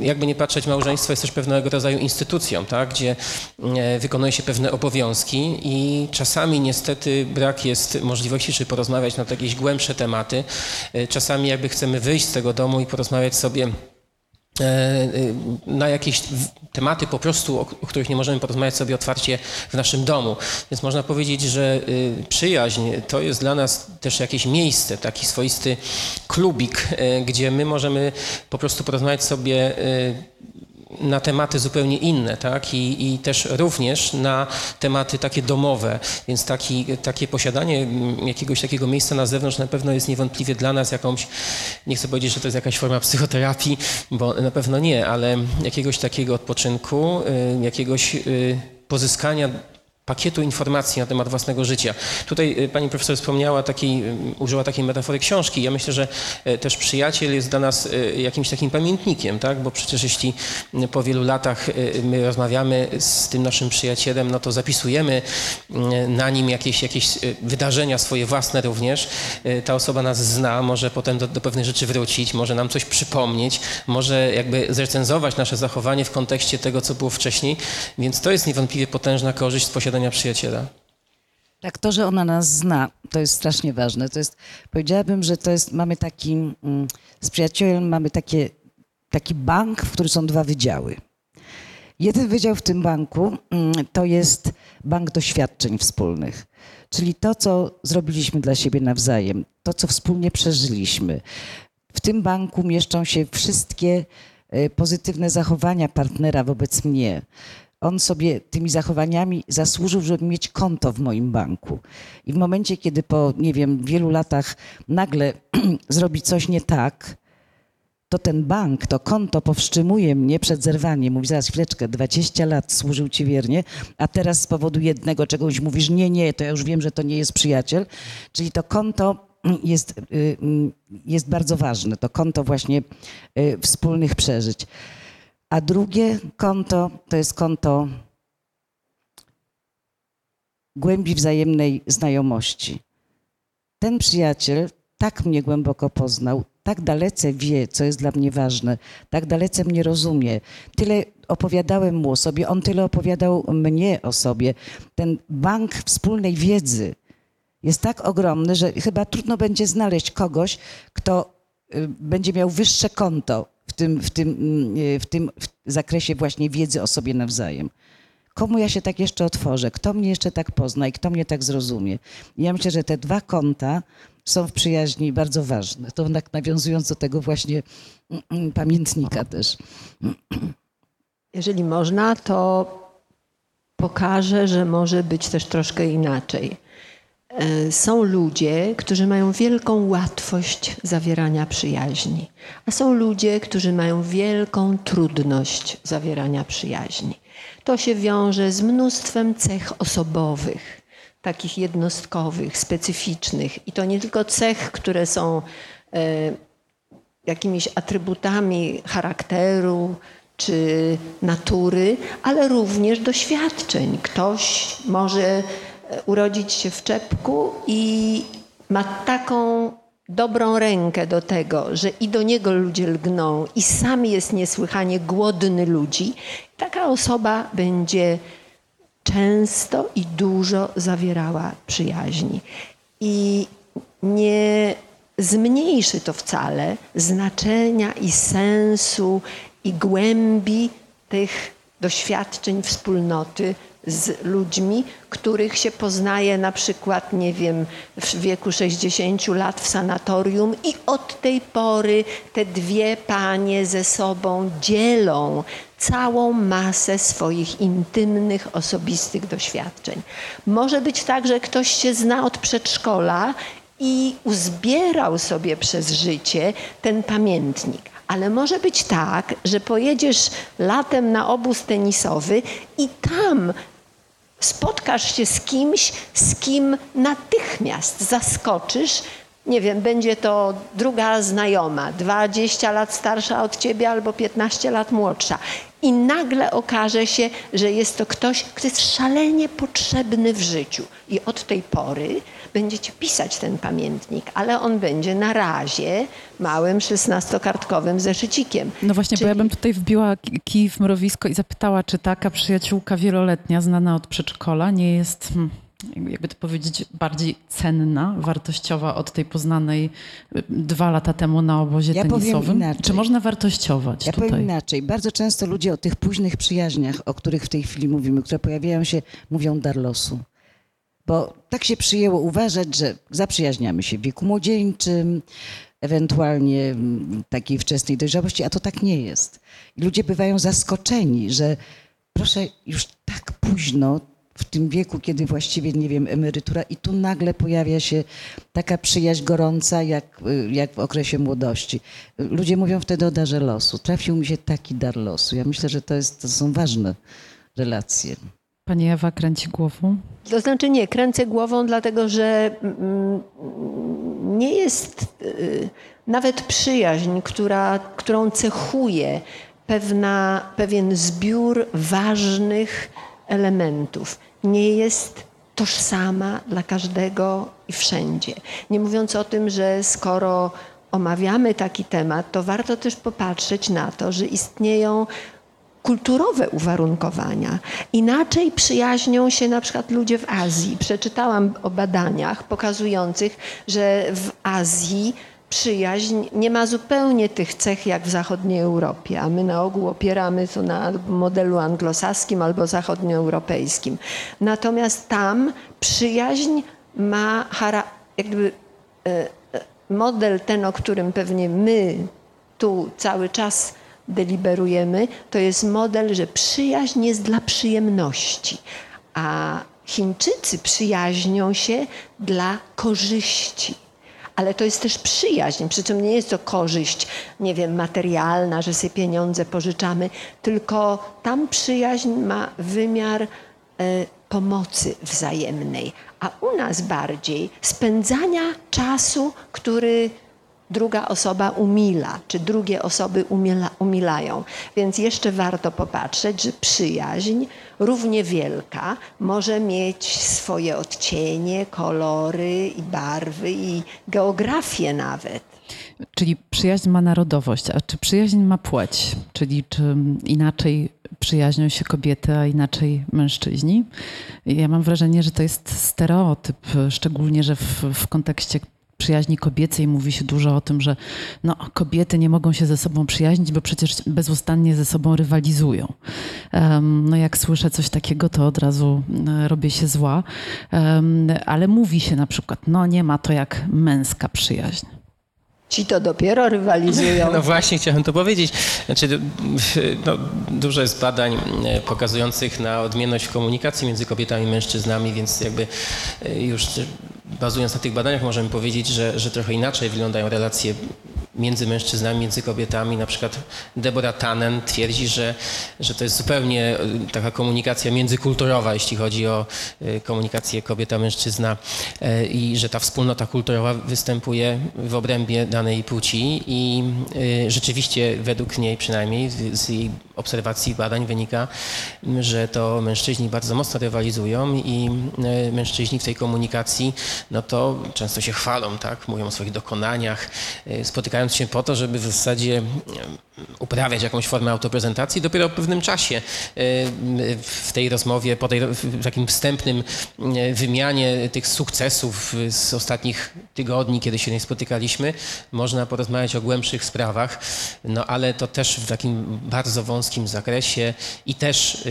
jakby nie patrzeć, małżeństwo małżeństwo jest też pewnego rodzaju instytucją, tak, gdzie e, wykonuje się pewne obowiązki i czasami niestety brak jest możliwości, żeby porozmawiać na jakieś głębsze tematy. E, czasami jakby chcemy wyjść z tego domu i porozmawiać sobie E, na jakieś tematy po prostu, o których nie możemy porozmawiać sobie otwarcie w naszym domu. Więc można powiedzieć, że przyjaźń to jest dla nas też jakieś miejsce, taki swoisty klubik, gdzie my możemy po prostu porozmawiać sobie na tematy zupełnie inne, tak? I, I, też również na tematy takie domowe, więc taki, takie posiadanie jakiegoś takiego miejsca na zewnątrz na pewno jest niewątpliwie dla nas jakąś, nie chcę powiedzieć, że to jest jakaś forma psychoterapii, bo na pewno nie, ale jakiegoś takiego odpoczynku, y, jakiegoś y, pozyskania pakietu informacji na temat własnego życia. Tutaj y, pani profesor wspomniała takiej, y, użyła takiej metafory książki. Ja myślę, że y, też przyjaciel jest dla nas jakimś takim pamiętnikiem, tak? bo przecież jeśli po wielu latach my rozmawiamy z tym naszym przyjacielem, no to zapisujemy na nim jakieś, jakieś wydarzenia swoje własne również. Ta osoba nas zna, może potem do, do pewnych rzeczy wrócić, może nam coś przypomnieć, może jakby zrecenzować nasze zachowanie w kontekście tego, co było wcześniej, więc to jest niewątpliwie potężna korzyść z posiadania posiadania przyjaciela. Tak, to, że ona nas zna, to jest strasznie ważne. To jest, powiedziałabym, że to jest, mamy taki, mm, z przyjacielem mamy takie, taki bank, w którym są dwa wydziały. Jeden wydział w tym banku mm, to jest bank doświadczeń wspólnych, czyli to, co zrobiliśmy dla siebie nawzajem, to, co wspólnie przeżyliśmy. W tym banku mieszczą się wszystkie y, pozytywne zachowania partnera wobec mnie on sobie tymi zachowaniami zasłużył, żeby mieć konto w moim banku. I w momencie, kiedy po, nie wiem, wielu latach nagle zrobi coś nie tak, to ten bank, to konto powstrzymuje mnie przed zerwaniem. Mówi, zaraz chwileczkę, 20 lat służył ci wiernie, a teraz z powodu jednego czegoś mówisz, nie, nie, to ja już wiem, że to nie jest przyjaciel. Czyli to konto jest, y, jest bardzo ważne, to konto właśnie y, wspólnych przeżyć. A drugie konto to jest konto głębi wzajemnej znajomości. Ten przyjaciel tak mnie głęboko poznał, tak dalece wie, co jest dla mnie ważne, tak dalece mnie rozumie. Tyle opowiadałem mu o sobie, on tyle opowiadał mnie o sobie. Ten bank wspólnej wiedzy jest tak ogromny, że chyba trudno będzie znaleźć kogoś, kto y, będzie miał wyższe konto tym, w tym, y, w tym zakresie właśnie wiedzy o sobie nawzajem. Komu ja się tak jeszcze otworzę? Kto mnie jeszcze tak pozna i kto mnie tak zrozumie? Ja myślę, że te dwa konta są w przyjaźni bardzo ważne. To tak nawiązując do tego właśnie mm, mm, pamiętnika też. Jeżeli można, to pokażę, że może być też troszkę inaczej. E, są ludzie, którzy mają wielką łatwość zawierania przyjaźni, a są ludzie, którzy mają wielką trudność zawierania przyjaźni. To się wiąże z mnóstwem cech osobowych, takich jednostkowych, specyficznych. I to nie tylko cech, które są e, jakimiś atrybutami charakteru czy natury, ale również doświadczeń. Ktoś może urodzić się w czepku i ma taką dobrą rękę do tego, że i do niego ludzie lgną, i sam jest niesłychanie głodny ludzi, taka osoba będzie często i dużo zawierała przyjaźni. I nie zmniejszy to wcale znaczenia i sensu i głębi tych doświadczeń wspólnoty z ludźmi, których się poznaje na przykład, nie wiem, w wieku 60 lat w sanatorium i od tej pory te dwie panie ze sobą dzielą całą masę swoich intymnych, osobistych doświadczeń. Może być tak, że ktoś się zna od przedszkola i uzbierał sobie przez życie ten pamiętnik. Ale może być tak, że pojedziesz latem na obóz tenisowy i tam spotkasz się z kimś, z kim natychmiast zaskoczysz. Nie wiem, będzie to druga znajoma, 20 lat starsza od ciebie albo 15 lat młodsza. I nagle okaże się, że jest to ktoś, kto jest szalenie potrzebny w życiu. I od tej pory będziecie pisać ten pamiętnik, ale on będzie na razie małym szesnastokartkowym zeszycikiem. No właśnie, Czyli... bo ja bym tutaj wbiła kij w mrowisko i zapytała, czy taka przyjaciółka wieloletnia, znana od przedszkola, nie jest... Hmm jakby to powiedzieć, bardziej cenna, wartościowa od tej poznanej y, dwa lata temu na obozie ja tenisowym? Czy można wartościować ja tutaj? powiem inaczej. Bardzo często ludzie o tych późnych przyjaźniach, o których w tej chwili mówimy, które pojawiają się, mówią dar losu. Bo tak się przyjęło uważać, że zaprzyjaźniamy się w wieku młodzieńczym, ewentualnie takiej wczesnej dojrzałości, a to tak nie jest. Ludzie bywają zaskoczeni, że proszę, już tak późno, w tym wieku, kiedy właściwie, nie wiem, emerytura i tu nagle pojawia się taka przyjaźń gorąca, jak, jak w okresie młodości. Ludzie mówią wtedy o darze losu. Trafił mi się taki dar losu. Ja myślę, że to, jest, to są ważne relacje. Pani Ewa kręci głową? To znaczy nie, kręcę głową, dlatego że mm, nie jest y, nawet przyjaźń, która, którą cechuje pewna, pewien zbiór ważnych elementów. Nie jest tożsama dla każdego i wszędzie. Nie mówiąc o tym, że skoro omawiamy taki temat, to warto też popatrzeć na to, że istnieją kulturowe uwarunkowania. Inaczej przyjaźnią się na przykład ludzie w Azji. Przeczytałam o badaniach pokazujących, że w Azji przyjaźń nie ma zupełnie tych cech jak w zachodniej Europie, a my na ogół opieramy to na modelu anglosaskim albo zachodnioeuropejskim. Natomiast tam przyjaźń ma jakby e, e, model ten, o którym pewnie my tu cały czas deliberujemy, to jest model, że przyjaźń jest dla przyjemności, a Chińczycy przyjaźnią się dla korzyści. Ale to jest też przyjaźń, przy czym nie jest to korzyść, nie wiem, materialna, że sobie pieniądze pożyczamy, tylko tam przyjaźń ma wymiar e, pomocy wzajemnej, a u nas bardziej spędzania czasu, który druga osoba umila, czy drugie osoby umila, umilają. Więc jeszcze warto popatrzeć, że przyjaźń równie wielka może mieć swoje odcienie, kolory i barwy i geografię nawet. Czyli przyjaźń ma narodowość, a czy przyjaźń ma płeć? Czyli czy inaczej przyjaźnią się kobiety, a inaczej mężczyźni? Ja mam wrażenie, że to jest stereotyp, szczególnie, że w, w kontekście przyjaźni kobiecej mówi się dużo o tym, że no, kobiety nie mogą się ze sobą przyjaźnić, bo przecież bezustannie ze sobą rywalizują. Um, no jak słyszę coś takiego, to od razu e, robię się zła. Um, ale mówi się na przykład, no nie ma to jak męska przyjaźń. Ci to dopiero rywalizują. No właśnie chciałem to powiedzieć. Znaczy, no, dużo jest badań e, pokazujących na odmienność w komunikacji między kobietami i mężczyznami, więc jakby e, już bazując na tych badaniach możemy powiedzieć, że, że trochę inaczej wyglądają relacje między mężczyznami, między kobietami. Na przykład Deborah Tannen twierdzi, że, że to jest zupełnie e, taka komunikacja międzykulturowa, jeśli chodzi o e, komunikację kobieta-mężczyzna e, i że ta wspólnota kulturowa występuje w obrębie danej płci i rzeczywiście według niej przynajmniej z jej obserwacji badań wynika, że to mężczyźni bardzo mocno rywalizują i mężczyźni w tej komunikacji no to często się chwalą, tak? mówią o swoich dokonaniach, spotykają starając się po to, żeby w zasadzie uprawiać jakąś formę autoprezentacji. Dopiero w pewnym czasie e, w tej rozmowie, po tej, takim wstępnym e, wymianie tych sukcesów z ostatnich tygodni, kiedy się nie spotykaliśmy, można porozmawiać o głębszych sprawach, no ale to też w takim bardzo wąskim zakresie i też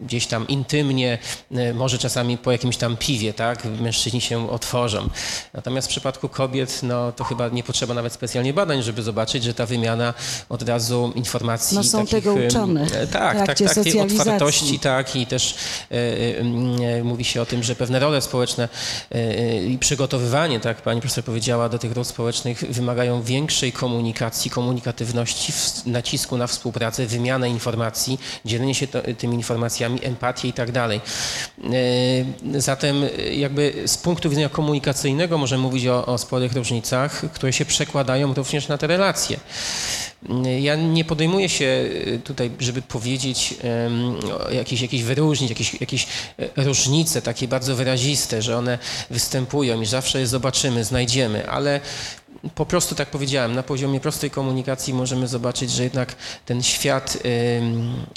gdzieś tam intymnie, może czasami po jakimś tam piwie, tak, mężczyźni się otworzą. Natomiast w przypadku kobiet, no to chyba nie potrzeba nawet specjalnie badań, żeby zobaczyć, że ta wymiana od razu informacji. No są takich, tego uczone. E, tak, tak, tak, tej otwartości, tak i też e, e, mówi się o tym, że pewne role społeczne e, i przygotowywanie, tak pani profesor powiedziała, do tych ról społecznych wymagają większej komunikacji, komunikatywności, nacisku na współpracę, wymianę informacji, dzielenie się to, tymi informacjami, empatię i tak dalej. E, zatem jakby z punktu widzenia komunikacyjnego możemy mówić o, o sporych różnicach, które się przekładają również na te relacje. Ja nie podejmuję się y, tutaj, żeby powiedzieć, jakieś, jakieś wyróżnić, jakieś, jakieś różnice takie bardzo wyraziste, że one występują i zawsze je zobaczymy, znajdziemy, ale po prostu, tak powiedziałem, na poziomie prostej komunikacji możemy zobaczyć, że jednak ten świat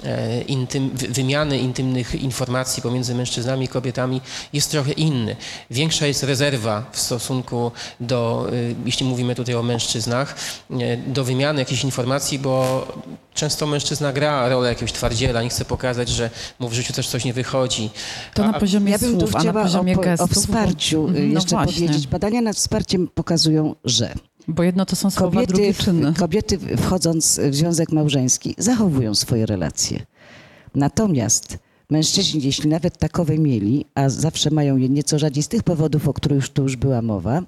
e, intym, wymiany intymnych informacji pomiędzy mężczyznami i kobietami jest trochę inny. Większa jest rezerwa w stosunku do, e, jeśli mówimy tutaj o mężczyznach, e, do wymiany jakichś informacji, bo często mężczyzna gra rolę jakiegoś twardziela, nie chce pokazać, że mu w życiu też coś nie wychodzi. To na poziomie ja bym słów, tu chciała o, o, wsparciu no jeszcze właśnie. powiedzieć. Badania nad wsparciem pokazują, że bo jedno to są słowa, kobiety, drugie czyny. Kobiety wchodząc w związek małżeński zachowują swoje relacje. Natomiast mężczyźni, jeśli nawet takowe mieli, a zawsze mają je nieco rzadziej z tych powodów, o których już tu już była mowa,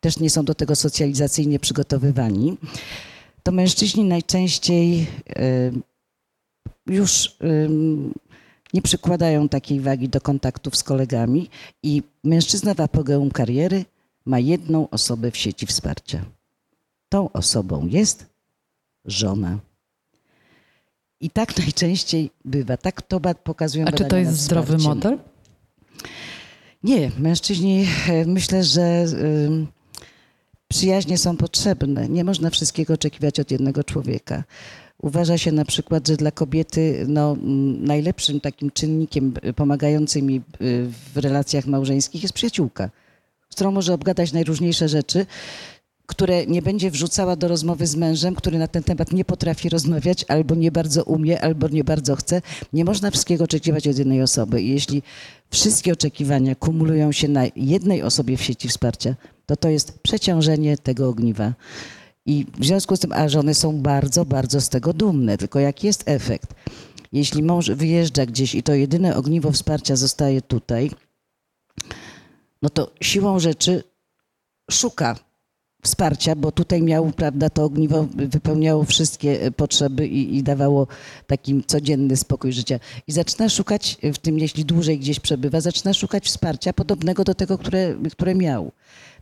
też nie są do tego socjalizacyjnie przygotowywani, to mężczyźni najczęściej już nie przykładają takiej wagi do kontaktów z kolegami i mężczyzna w apogeum kariery ma jedną osobę w sieci wsparcia. Tą osobą jest żona. I tak najczęściej bywa. Tak to pokazują A czy to jest zdrowy model? Nie, mężczyźni e, myślę, że przyjaźnie są potrzebne. Nie można wszystkiego oczekiwać od jednego człowieka. Uważa się na przykład, że dla kobiety no, najlepszym takim czynnikiem pomagającym mi w relacjach małżeńskich jest przyjaciółka, z którą może obgadać najróżniejsze rzeczy które nie będzie wrzucała do rozmowy z mężem, który na ten temat nie potrafi rozmawiać, albo nie bardzo umie, albo nie bardzo chce. Nie można wszystkiego oczekiwać od jednej osoby. I jeśli wszystkie oczekiwania kumulują się na jednej osobie w sieci wsparcia, to to jest przeciążenie tego ogniwa. I w związku z tym, a żony są bardzo, bardzo z tego dumne. Tylko jaki jest efekt? Jeśli mąż wyjeżdża gdzieś i to jedyne ogniwo wsparcia zostaje tutaj, no to siłą rzeczy szuka wsparcia, bo tutaj miał, prawda, to ogniwo wypełniało wszystkie e, potrzeby i, i, dawało taki codzienny spokój życia. I zaczyna szukać, w tym jeśli dłużej gdzieś przebywa, zaczyna szukać wsparcia podobnego do tego, które, które miał.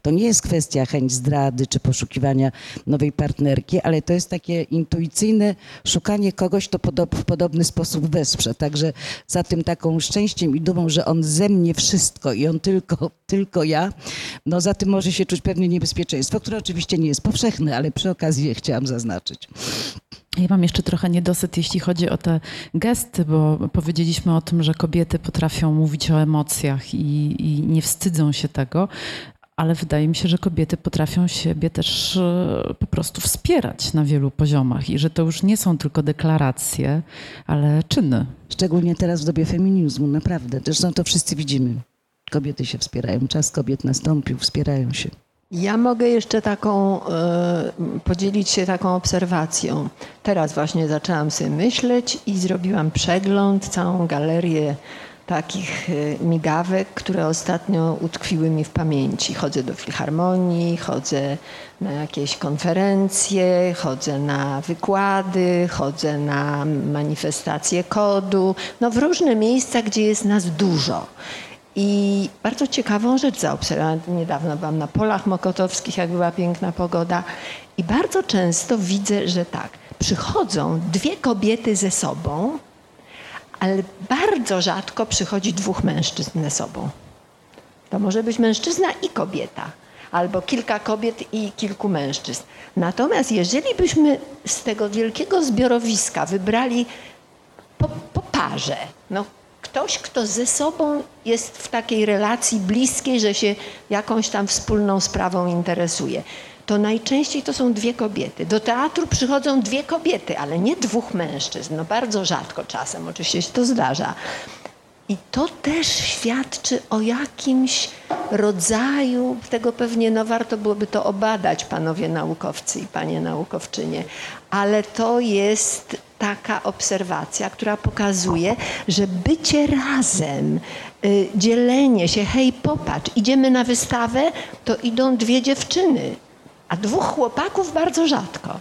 To nie jest kwestia chęć zdrady czy poszukiwania nowej partnerki, ale to jest takie intuicyjne szukanie kogoś, kto w podobny sposób wesprze. Także za tym taką szczęściem i dumą, że on ze mnie wszystko i on tylko, tylko ja, no za tym może się czuć pewne niebezpieczeństwo, które oczywiście nie jest powszechne, ale przy okazji chciałam zaznaczyć. Ja mam jeszcze trochę niedosyt, jeśli chodzi o te gesty, bo powiedzieliśmy o tym, że kobiety potrafią mówić o emocjach i, i nie wstydzą się tego, ale wydaje mi się, że kobiety potrafią siebie też e, po prostu wspierać na wielu poziomach i że to już nie są tylko deklaracje, ale czyny. Szczególnie teraz w dobie feminizmu, naprawdę. Zresztą to wszyscy widzimy. Kobiety się wspierają, czas kobiet nastąpił, wspierają się. Ja mogę jeszcze taką, e, podzielić się taką obserwacją. Teraz właśnie zaczęłam sobie myśleć i zrobiłam przegląd, całą galerię takich e, migawek, które ostatnio utkwiły mi w pamięci. Chodzę do filharmonii, chodzę na jakieś konferencje, chodzę na wykłady, chodzę na manifestacje kodu, no w różne miejsca, gdzie jest nas dużo. I bardzo ciekawą rzecz zaobserwowałam. Niedawno byłam na polach mokotowskich, jak była piękna pogoda. I bardzo często widzę, że tak, przychodzą dwie kobiety ze sobą, ale bardzo rzadko przychodzi dwóch mężczyzn ze sobą. To może być mężczyzna i kobieta, albo kilka kobiet i kilku mężczyzn. Natomiast jeżeli byśmy z tego wielkiego zbiorowiska wybrali po, po parze, no ktoś, kto ze sobą jest w takiej relacji bliskiej, że się jakąś tam wspólną sprawą interesuje. To najczęściej to są dwie kobiety. Do teatru przychodzą dwie kobiety, ale nie dwóch mężczyzn. No bardzo rzadko czasem oczywiście się to zdarza. I to też świadczy o jakimś rodzaju, tego pewnie no warto byłoby to obadać, panowie naukowcy i panie naukowczynie, ale to jest taka obserwacja, która pokazuje, że bycie razem, y, dzielenie się, hej, popatrz, idziemy na wystawę, to idą dwie dziewczyny, a dwóch chłopaków bardzo rzadko.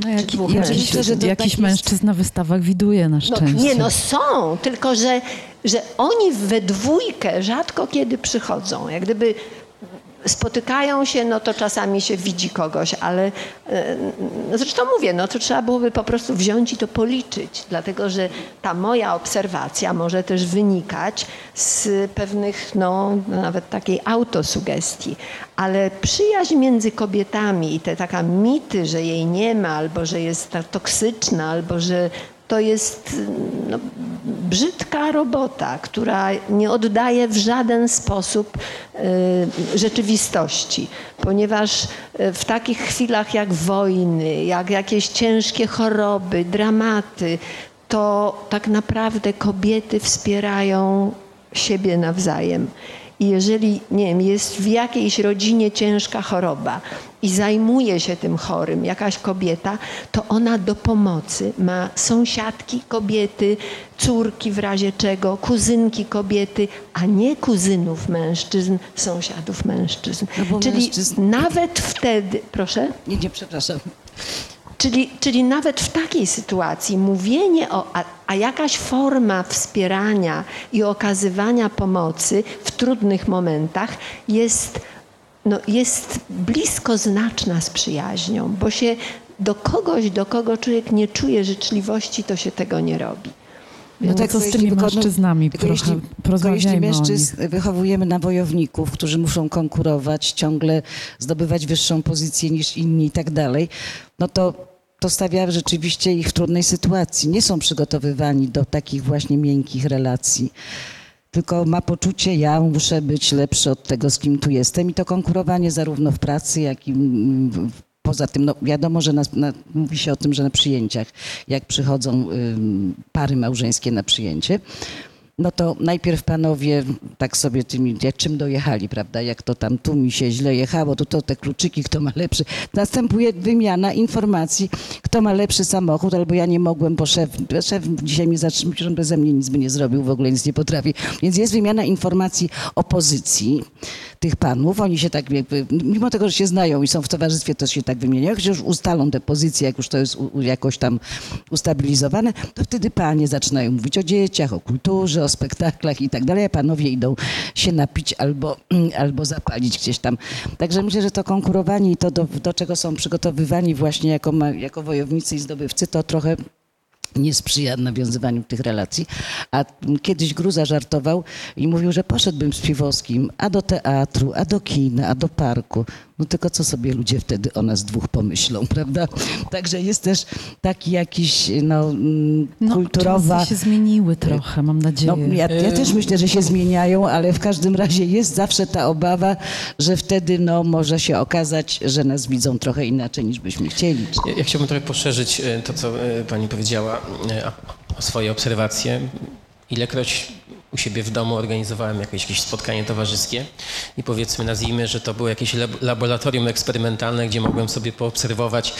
No jak, jakiś, jakiś tak mężczyzn na wystawach widuje na szczęście. No, nie, no są, tylko że, że oni we dwójkę rzadko kiedy przychodzą. Jak gdyby spotykają się, no to czasami się widzi kogoś, ale e, zresztą mówię, no to trzeba byłoby po prostu wziąć i to policzyć, dlatego że ta moja obserwacja może też wynikać z pewnych, no nawet takiej autosugestii, ale przyjaźń między kobietami i te taka mity, że jej nie ma, albo że jest toksyczna, albo że to jest no, brzydka robota, która nie oddaje w żaden sposób y, rzeczywistości, ponieważ y, w takich chwilach jak wojny, jak jakieś ciężkie choroby, dramaty, to tak naprawdę kobiety wspierają siebie nawzajem. I jeżeli, nie wiem, jest w jakiejś rodzinie ciężka choroba i zajmuje się tym chorym jakaś kobieta, to ona do pomocy ma sąsiadki kobiety, córki w razie czego, kuzynki kobiety, a nie kuzynów mężczyzn, sąsiadów mężczyzn. No Czyli mężczyzn... nawet wtedy, proszę? Nie, nie, przepraszam. Czyli, czyli nawet w takiej sytuacji mówienie o, a, jakaś forma wspierania i okazywania pomocy w trudnych momentach jest, no, jest blisko znaczna z przyjaźnią, bo się do kogoś, do kogo człowiek nie czuje życzliwości, to się tego nie robi. No tak, co z tymi mężczyznami? Tylko jeśli, jeśli mężczyzn wychowujemy na wojowników, którzy muszą konkurować, ciągle zdobywać wyższą pozycję niż inni i tak dalej, no to to stawia rzeczywiście ich w trudnej sytuacji. Nie są przygotowywani do takich właśnie miękkich relacji. Tylko ma poczucie, ja muszę być lepszy od tego, z kim tu jestem. I to konkurowanie zarówno w pracy, jak i poza tym, no wiadomo, że na, na, mówi się o tym, że na przyjęciach, jak przychodzą y, pary małżeńskie na przyjęcie, no to najpierw panowie tak sobie tymi, jak czym dojechali, prawda, jak to tam tu mi się źle jechało, to, to te kluczyki, kto ma lepszy. Następuje wymiana informacji, kto ma lepszy samochód, albo ja nie mogłem, bo szef, szef dzisiaj mnie zatrzymał, on beze mnie nic by nie zrobił, w ogóle nic nie potrafi. Więc jest wymiana informacji o pozycji. Tych panów. Oni się tak jakby, mimo tego, że się znają i są w towarzystwie, to się tak wymieniają. Już ustalą te pozycje, jak już to jest u, jakoś tam ustabilizowane, to wtedy panie zaczynają mówić o dzieciach, o kulturze, o spektaklach i tak dalej, a panowie idą się napić albo, albo zapalić gdzieś tam. Także myślę, że to konkurowanie i to, do, do czego są przygotowywani właśnie jako, jako wojownicy i zdobywcy, to trochę nie sprzyja nawiązywaniu tych relacji. A kiedyś Gruza żartował i mówił, że poszedłbym z Piwowskim a do teatru, a do kina, a do parku. No tylko co sobie ludzie wtedy o nas dwóch pomyślą, prawda? Także jest też taki jakiś, no, mm, no kulturowa... się zmieniły trochę, mam nadzieję. No, ja, ja, też myślę, że się zmieniają, ale w każdym razie jest zawsze ta obawa, że wtedy no, może się okazać, że nas widzą trochę inaczej niż byśmy chcieli. Ja, ja chciałbym trochę poszerzyć e, to, co e, pani powiedziała e, o swoje obserwacje. Ilekroć u siebie w domu organizowałem jakieś, jakieś spotkanie towarzyskie i powiedzmy, nazwijmy, że to było jakieś laboratorium eksperymentalne, gdzie mogłem sobie poobserwować,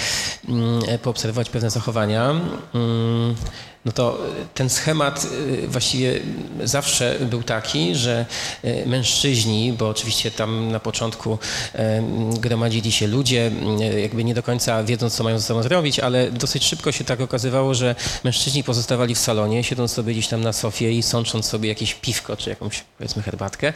mm, poobserwować pewne zachowania. No to ten schemat y, właściwie zawsze był taki, że y, mężczyźni, bo oczywiście tam na początku gromadzili się ludzie, jakby nie do końca wiedząc, co mają ze sobą zrobić, ale dosyć szybko się tak okazywało, że mężczyźni pozostawali w salonie, siedząc sobie gdzieś tam na sofie i sącząc sobie jakieś piwko czy jakąś, powiedzmy, herbatkę,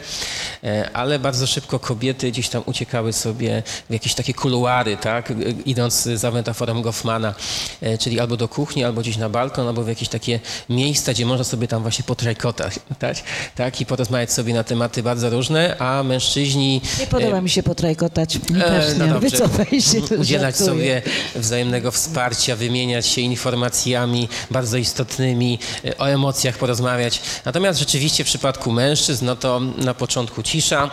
e, ale bardzo szybko kobiety gdzieś tam uciekały sobie w jakieś takie kuluary, tak, idąc za metaforą Goffmana, e, czyli albo do kuchni, albo gdzieś na balkon, albo w jakieś takie miejsca, gdzie można sobie tam właśnie potrajkotać tak? tak? i porozmawiać sobie na tematy bardzo różne, a mężczyźni... Nie podoba e, mi się potrajkotać. Mi e, no dobrze. się. Udzielać sobie wzajemnego wsparcia, wymieniać się informacjami bardzo istotnymi, e, o emocjach porozmawiać. Natomiast rzeczywiście w przypadku mężczyzn, no to na początku cisza,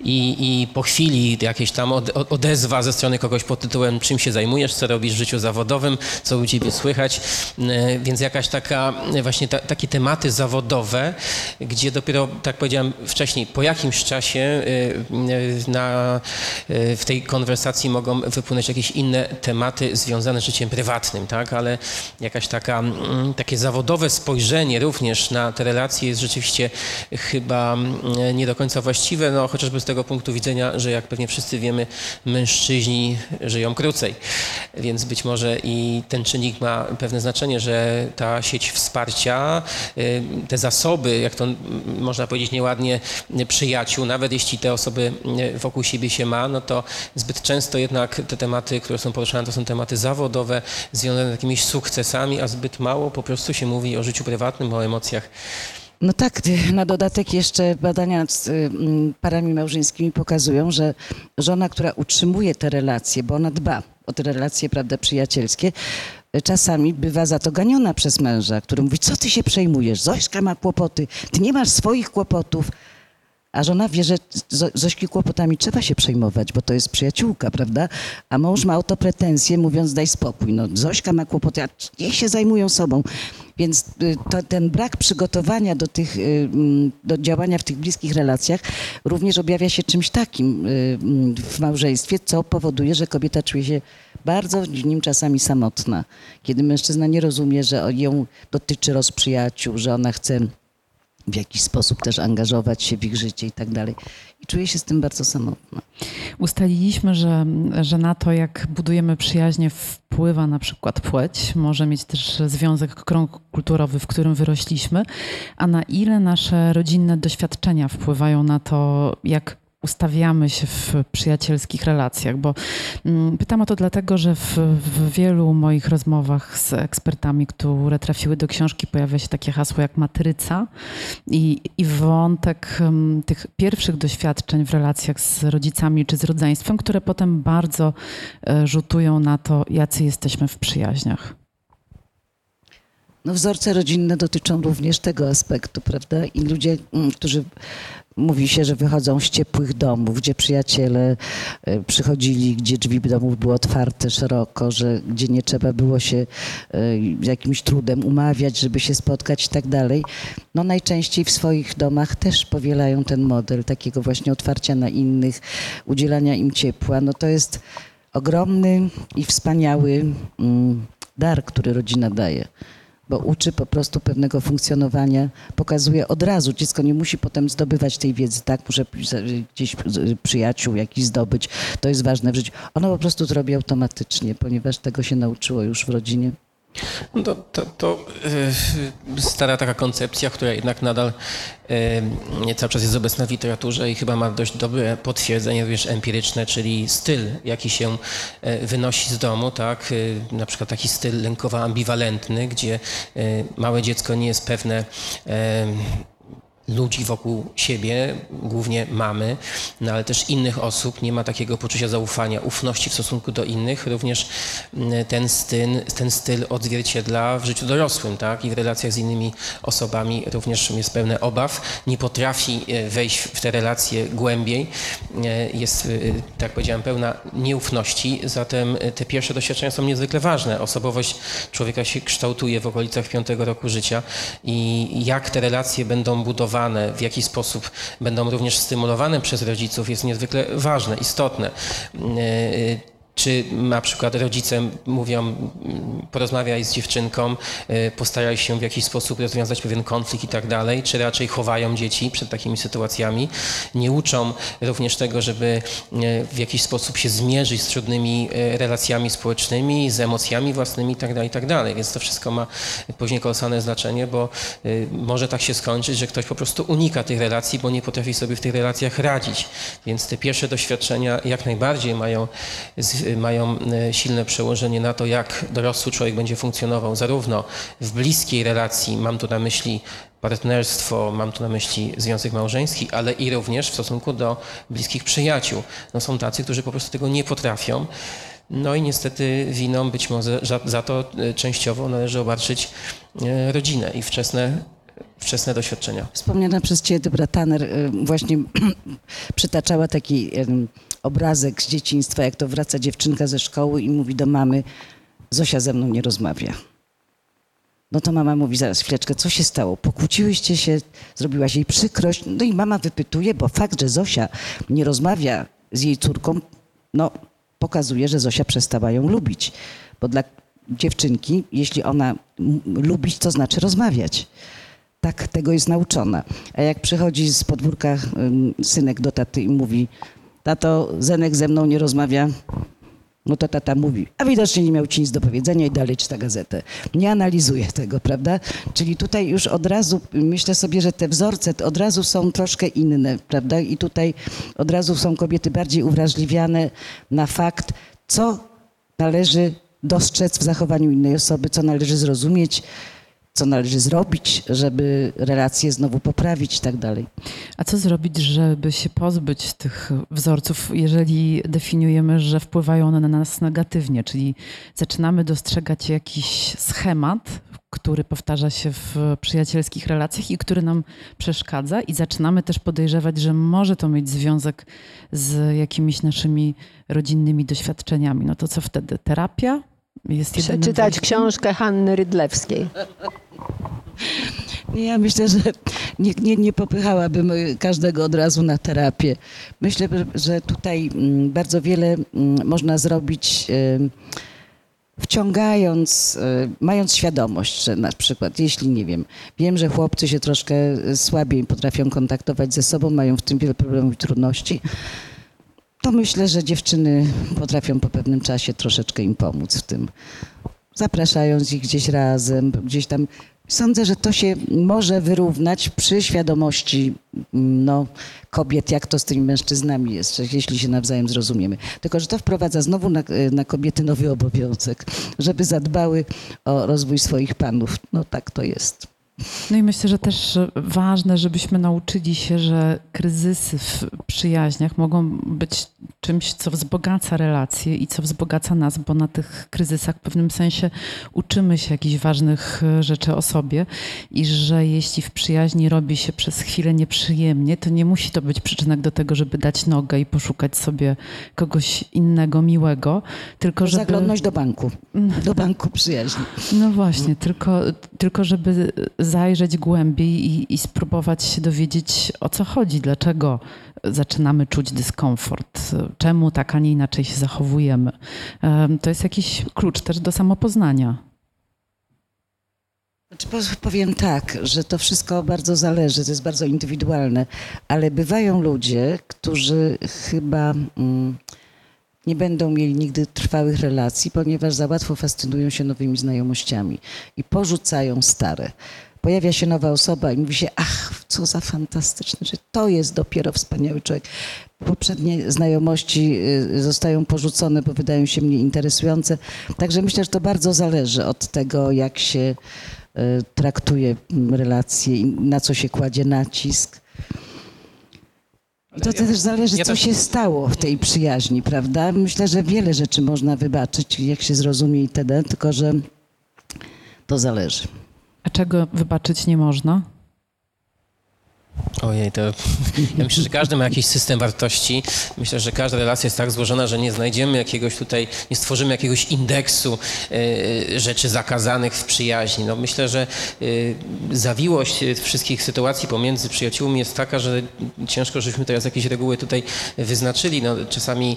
I, I, po chwili jakieś tam odezwa ze strony kogoś pod tytułem czym się zajmujesz, co robisz w życiu zawodowym, co u ciebie słychać, e, więc jakaś taka właśnie ta, takie tematy zawodowe, gdzie dopiero, tak powiedziałem wcześniej, po jakimś czasie e, na, w tej konwersacji mogą wypłynąć jakieś inne tematy związane z życiem prywatnym, tak, ale jakaś taka, takie zawodowe spojrzenie również na te relacje jest rzeczywiście chyba nie do końca właściwe, no chociażby z tego punktu widzenia, że jak pewnie wszyscy wiemy, mężczyźni żyją krócej. Więc być może i ten czynnik ma pewne znaczenie, że ta sieć wsparcia, y, te zasoby, jak to można powiedzieć nieładnie, przyjaciół, nawet jeśli te osoby y, wokół siebie się ma, no to zbyt często jednak te tematy, które są poruszane, to są tematy zawodowe, związane z jakimiś sukcesami, a zbyt mało po prostu się mówi o życiu prywatnym, o emocjach. No tak, na dodatek jeszcze badania nad mm, parami małżeńskimi pokazują, że żona, która utrzymuje te relacje, bo ona dba o te relacje, prawda, przyjacielskie, czasami bywa za to ganiona przez męża, który mówi, co ty się przejmujesz, Zośka ma kłopoty, ty nie masz swoich kłopotów, a żona wie, że Zośki kłopotami trzeba się przejmować, bo to jest przyjaciółka, prawda? A mąż ma o to pretensje, mówiąc daj spokój. No, Zośka ma kłopoty, a niech się zajmują sobą. Więc y, to, ten brak przygotowania do, tych, y, mm, do działania w tych bliskich relacjach również objawia się czymś takim y, mm, w małżeństwie, co powoduje, że kobieta czuje się bardzo w nim czasami samotna. Kiedy mężczyzna nie rozumie, że ją dotyczy rozprzyjaciół, że ona chce w jakiś sposób też angażować się w ich życie i tak dalej. I czuję się z tym bardzo samotna. Ustaliliśmy, że, że na to, jak budujemy przyjaźnie, wpływa na przykład płeć, może mieć też związek krąg kulturowy, w którym wyrośliśmy, a na ile nasze rodzinne doświadczenia wpływają na to, jak ustawiamy się w przyjacielskich relacjach, bo mm, pytam o to dlatego, że w, w, wielu moich rozmowach z ekspertami, które trafiły do książki, pojawia się takie hasło jak matryca i, i wątek um, tych pierwszych doświadczeń w relacjach z rodzicami czy z rodzeństwem, które potem bardzo e, rzutują na to, jacy jesteśmy w przyjaźniach. No, wzorce rodzinne dotyczą również tego aspektu, prawda? I ludzie, mm, którzy Mówi się, że wychodzą z ciepłych domów, gdzie przyjaciele e, przychodzili, gdzie drzwi domów były otwarte szeroko, że gdzie nie trzeba było się e, jakimś trudem umawiać, żeby się spotkać i tak dalej. No najczęściej w swoich domach też powielają ten model takiego właśnie otwarcia na innych, udzielania im ciepła. No to jest ogromny i wspaniały mm, dar, który rodzina daje bo uczy po prostu pewnego funkcjonowania, pokazuje od razu. Dziecko nie musi potem zdobywać tej wiedzy, tak? Muszę gdzieś przyjaciół jakiś zdobyć. To jest ważne w życiu. Ono po prostu to robi automatycznie, ponieważ tego się nauczyło już w rodzinie. No to, to, to yy, stara taka koncepcja, która jednak nadal yy, cały czas jest obecna w literaturze i chyba ma dość dobre potwierdzenie również empiryczne, czyli styl, jaki się yy, wynosi z domu, tak? na przykład taki styl lękowo-ambiwalentny, gdzie małe dziecko nie jest pewne ludzi wokół siebie, głównie mamy, no ale też innych osób, nie ma takiego poczucia zaufania, ufności w stosunku do innych. Również mm, ten styl, ten styl odzwierciedla w życiu dorosłym, tak? I w relacjach z innymi osobami również jest pełne obaw, nie potrafi e, wejść w te relacje głębiej, e, jest, e, tak powiedziałem, pełna nieufności, zatem te pierwsze doświadczenia są niezwykle ważne. Osobowość człowieka się kształtuje w okolicach piątego roku życia i jak te relacje będą budowane w jaki sposób będą również stymulowane przez rodziców jest niezwykle ważne, istotne czy na przykład rodzice mówią, porozmawiaj z dziewczynką, y, postaraj się w jakiś sposób rozwiązać pewien konflikt i tak dalej, czy raczej chowają dzieci przed takimi sytuacjami, nie uczą również tego, żeby y, w jakiś sposób się zmierzyć z trudnymi y, relacjami społecznymi, z emocjami własnymi i tak dalej, i tak dalej. Więc to wszystko ma później kolosalne znaczenie, bo może tak się skończyć, że ktoś po prostu unika tych relacji, bo nie potrafi sobie w tych relacjach radzić. Więc te pierwsze doświadczenia jak najbardziej mają mają e, silne przełożenie na to, jak dorosły człowiek będzie funkcjonował, zarówno w bliskiej relacji, mam tu na myśli partnerstwo, mam tu na myśli związek małżeński, ale i również w stosunku do bliskich przyjaciół. No są tacy, którzy po prostu tego nie potrafią. No i niestety winą być może za to e, częściowo należy obarczyć rodzinę i wczesne wczesne doświadczenia. Wspomniana przez Ciebie Debra Tanner właśnie przytaczała taki obrazek z dzieciństwa, jak to wraca dziewczynka ze szkoły i mówi do mamy, Zosia ze mną nie rozmawia. No to mama mówi, zaraz chwileczkę, co się stało? Pokłóciłyście się, zrobiłaś jej przykrość. No i mama wypytuje, bo fakt, że Zosia nie rozmawia z jej córką, no pokazuje, że Zosia przestała ją lubić. Bo dla dziewczynki, jeśli ona lubić, to znaczy rozmawiać. Tak tego jest nauczona. A jak przychodzi z podwórka synek do taty i mówi, tato, Zenek ze mną nie rozmawia. No to tata mówi, a widocznie nie miał ci nic do powiedzenia i dalej czyta gazetę. Nie analizuje tego, prawda? Czyli tutaj już od razu myślę sobie, że te wzorce od razu są troszkę inne, prawda? I tutaj od razu są kobiety bardziej uwrażliwiane na fakt, co należy dostrzec w zachowaniu innej osoby, co należy zrozumieć, co należy zrobić, żeby relacje znowu poprawić i tak dalej. A co zrobić, żeby się pozbyć tych wzorców, jeżeli definiujemy, że wpływają one na nas negatywnie, czyli zaczynamy dostrzegać jakiś schemat, który powtarza się w przyjacielskich relacjach i który nam przeszkadza, i zaczynamy też podejrzewać, że może to mieć związek z jakimiś naszymi rodzinnymi doświadczeniami. No to co wtedy? Terapia? Jest Przeczytać książkę Hanny Rydlewskiej. Ja myślę, że nie, nie, nie popychałabym każdego od razu na terapię. Myślę, że tutaj mm, bardzo wiele mm, można zrobić wciągając, mając świadomość, że na przykład, jeśli nie wiem, wiem, że chłopcy się troszkę słabiej potrafią kontaktować ze sobą, mają w tym wiele problemów i trudności, to myślę, że dziewczyny potrafią po pewnym czasie troszeczkę im pomóc w tym. Zapraszając ich gdzieś razem, gdzieś tam. Sądzę, że to się może wyrównać przy świadomości no, kobiet, jak to z tymi mężczyznami jest, jeśli się nawzajem zrozumiemy. Tylko, że to wprowadza znowu na, na kobiety nowy obowiązek, żeby zadbały o rozwój swoich panów. No tak to jest. No i myślę, że też ważne, żebyśmy nauczyli się, że kryzysy w przyjaźniach mogą być czymś, co wzbogaca relacje i co wzbogaca nas, bo na tych kryzysach w pewnym sensie uczymy się jakichś ważnych e, rzeczy o sobie i że jeśli w przyjaźni robi się przez chwilę nieprzyjemnie, to nie musi to być przyczynek do tego, żeby dać nogę i poszukać sobie kogoś innego, miłego, tylko żeby... Zaglądnąć do banku, do banku przyjaźni. No właśnie, tylko, tylko żeby zajrzeć głębiej i, i spróbować się dowiedzieć, o co chodzi, dlaczego zaczynamy czuć dyskomfort, czemu tak, a nie inaczej się zachowujemy. To jest jakiś klucz też do samopoznania. Znaczy, powiem tak, że to wszystko bardzo zależy, to jest bardzo indywidualne, ale bywają ludzie, którzy chyba mm, nie będą mieli nigdy trwałych relacji, ponieważ za łatwo fascynują się nowymi znajomościami i porzucają stare. Pojawia się nowa osoba i mówi się, ach, co za fantastyczne, że to jest dopiero wspaniały człowiek. Poprzednie znajomości y, zostają porzucone, bo wydają się mniej interesujące. Także myślę, że to bardzo zależy od tego, jak się Y, traktuje relacje i na co się kładzie nacisk. I to też zależy, co się stało w tej przyjaźni, prawda? Myślę, że wiele rzeczy można wybaczyć, jak się zrozumie itd., tylko że to zależy. A czego wybaczyć nie można? Ojej, to ja myślę, że każdy ma jakiś system wartości. Myślę, że każda relacja jest tak złożona, że nie znajdziemy jakiegoś tutaj, nie stworzymy jakiegoś indeksu y, rzeczy zakazanych w przyjaźni. No, myślę, że y, zawiłość wszystkich sytuacji pomiędzy przyjaciółmi jest taka, że ciężko, żebyśmy teraz jakieś reguły tutaj wyznaczyli. No, czasami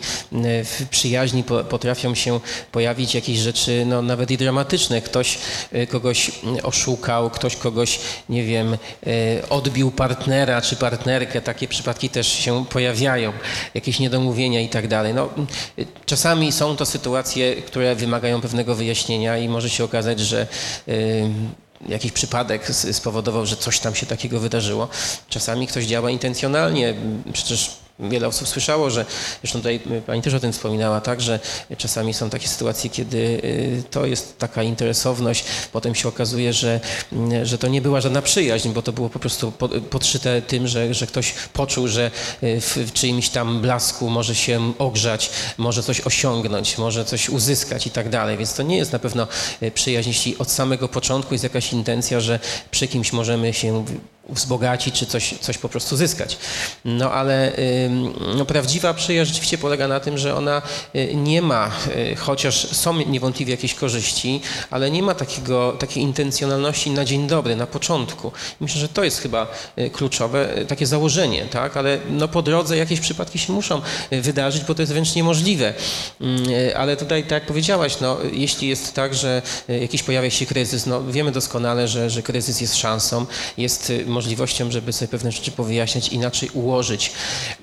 w przyjaźni po, potrafią się pojawić jakieś rzeczy, no, nawet i dramatyczne. Ktoś kogoś oszukał, ktoś kogoś, nie wiem, odbił partnera, partnera czy partnerkę, takie przypadki też się pojawiają, jakieś niedomówienia i tak dalej. No, czasami są to sytuacje, które wymagają pewnego wyjaśnienia i może się okazać, że y, jakiś przypadek spowodował, że coś tam się takiego wydarzyło. Czasami ktoś działa intencjonalnie, przecież wiele osób słyszało, że zresztą tutaj pani też o tym wspominała, tak, że czasami są takie sytuacje, kiedy y, to jest taka interesowność, potem się okazuje, że, y, że to nie była żadna przyjaźń, bo to było po prostu podszyte tym, że, że ktoś poczuł, że y, w czyimś tam blasku może się ogrzać, może coś osiągnąć, może coś uzyskać i tak dalej, więc to nie jest na pewno przyjaźń, jeśli od samego początku jest jakaś intencja, że przy kimś możemy się wzbogacić, czy coś, coś po prostu zyskać. No ale no, prawdziwa przyjaźń rzeczywiście polega na tym, że ona y, nie ma, y, chociaż są niewątpliwie jakieś korzyści, ale nie ma takiego, takiej intencjonalności na dzień dobry, na początku. Myślę, że to jest chyba y, kluczowe, takie założenie, tak? Ale no, po drodze jakieś przypadki się muszą wydarzyć, bo to jest wręcz niemożliwe. Mm, ale tutaj, tak jak powiedziałaś, no, jeśli jest tak, że jakiś pojawia się kryzys, no, wiemy doskonale, że, że kryzys jest szansą, jest możliwością, żeby sobie pewne rzeczy powyjaśniać, inaczej ułożyć.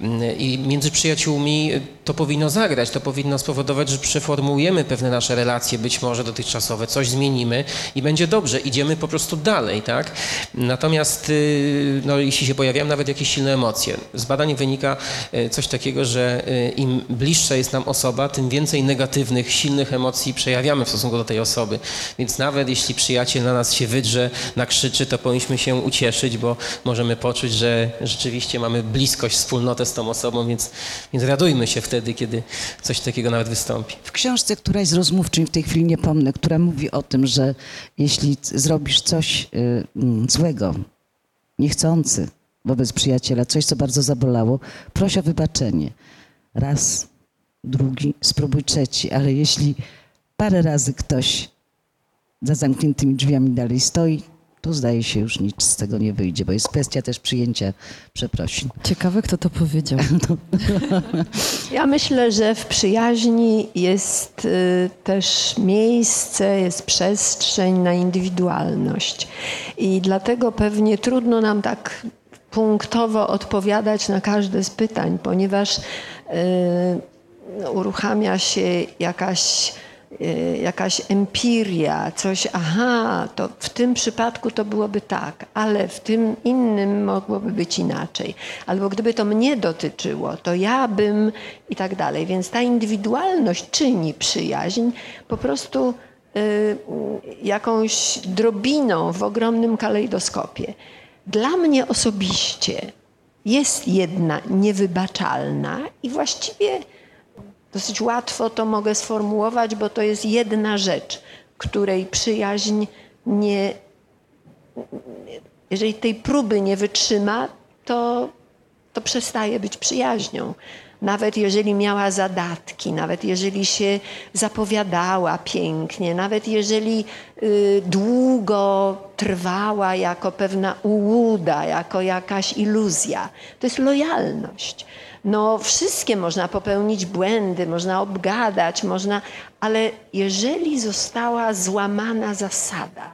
Mm, I między przyjaciółmi to powinno zagrać, to powinno spowodować, że przeformułujemy pewne nasze relacje, być może dotychczasowe, coś zmienimy i będzie dobrze, idziemy po prostu dalej, tak? Natomiast y, no, jeśli się pojawiają nawet jakieś silne emocje, z badań wynika y, coś takiego, że y, im bliższa jest nam osoba, tym więcej negatywnych, silnych emocji przejawiamy w stosunku do tej osoby. Więc nawet jeśli przyjaciel na nas się wydrze, nakrzyczy, to powinniśmy się ucieszyć, bo możemy poczuć, że rzeczywiście mamy bliskość, wspólnotę z tą osobą, więc, więc radujmy się wtedy, kiedy coś takiego nawet wystąpi. W książce któraś z rozmówczyń, w tej chwili nie pomnę, która mówi o tym, że jeśli zrobisz coś y, mm, złego, niechcący wobec przyjaciela, coś, co bardzo zabolało, proś o wybaczenie. Raz, drugi, spróbuj trzeci, ale jeśli parę razy ktoś za zamkniętymi drzwiami dalej stoi, tu zdaje się już nic z tego nie wyjdzie, bo jest kwestia też przyjęcia przeprosin. Ciekawe, kto to powiedział. No. Ja myślę, że w przyjaźni jest y, też miejsce, jest przestrzeń na indywidualność. I dlatego pewnie trudno nam tak punktowo odpowiadać na każde z pytań, ponieważ y, no, uruchamia się jakaś Y, jakaś empiria, coś, aha, to w tym przypadku to byłoby tak, ale w tym innym mogłoby być inaczej. Albo gdyby to mnie dotyczyło, to ja bym i tak dalej. Więc ta indywidualność czyni przyjaźń po prostu y, jakąś drobiną w ogromnym kalejdoskopie. Dla mnie osobiście jest jedna niewybaczalna i właściwie Dosyć łatwo to mogę sformułować, bo to jest jedna rzecz, której przyjaźń nie. Jeżeli tej próby nie wytrzyma, to, to przestaje być przyjaźnią. Nawet jeżeli miała zadatki, nawet jeżeli się zapowiadała pięknie, nawet jeżeli y, długo trwała jako pewna ułuda, jako jakaś iluzja, to jest lojalność. No, wszystkie można popełnić błędy, można obgadać, można, ale jeżeli została złamana zasada,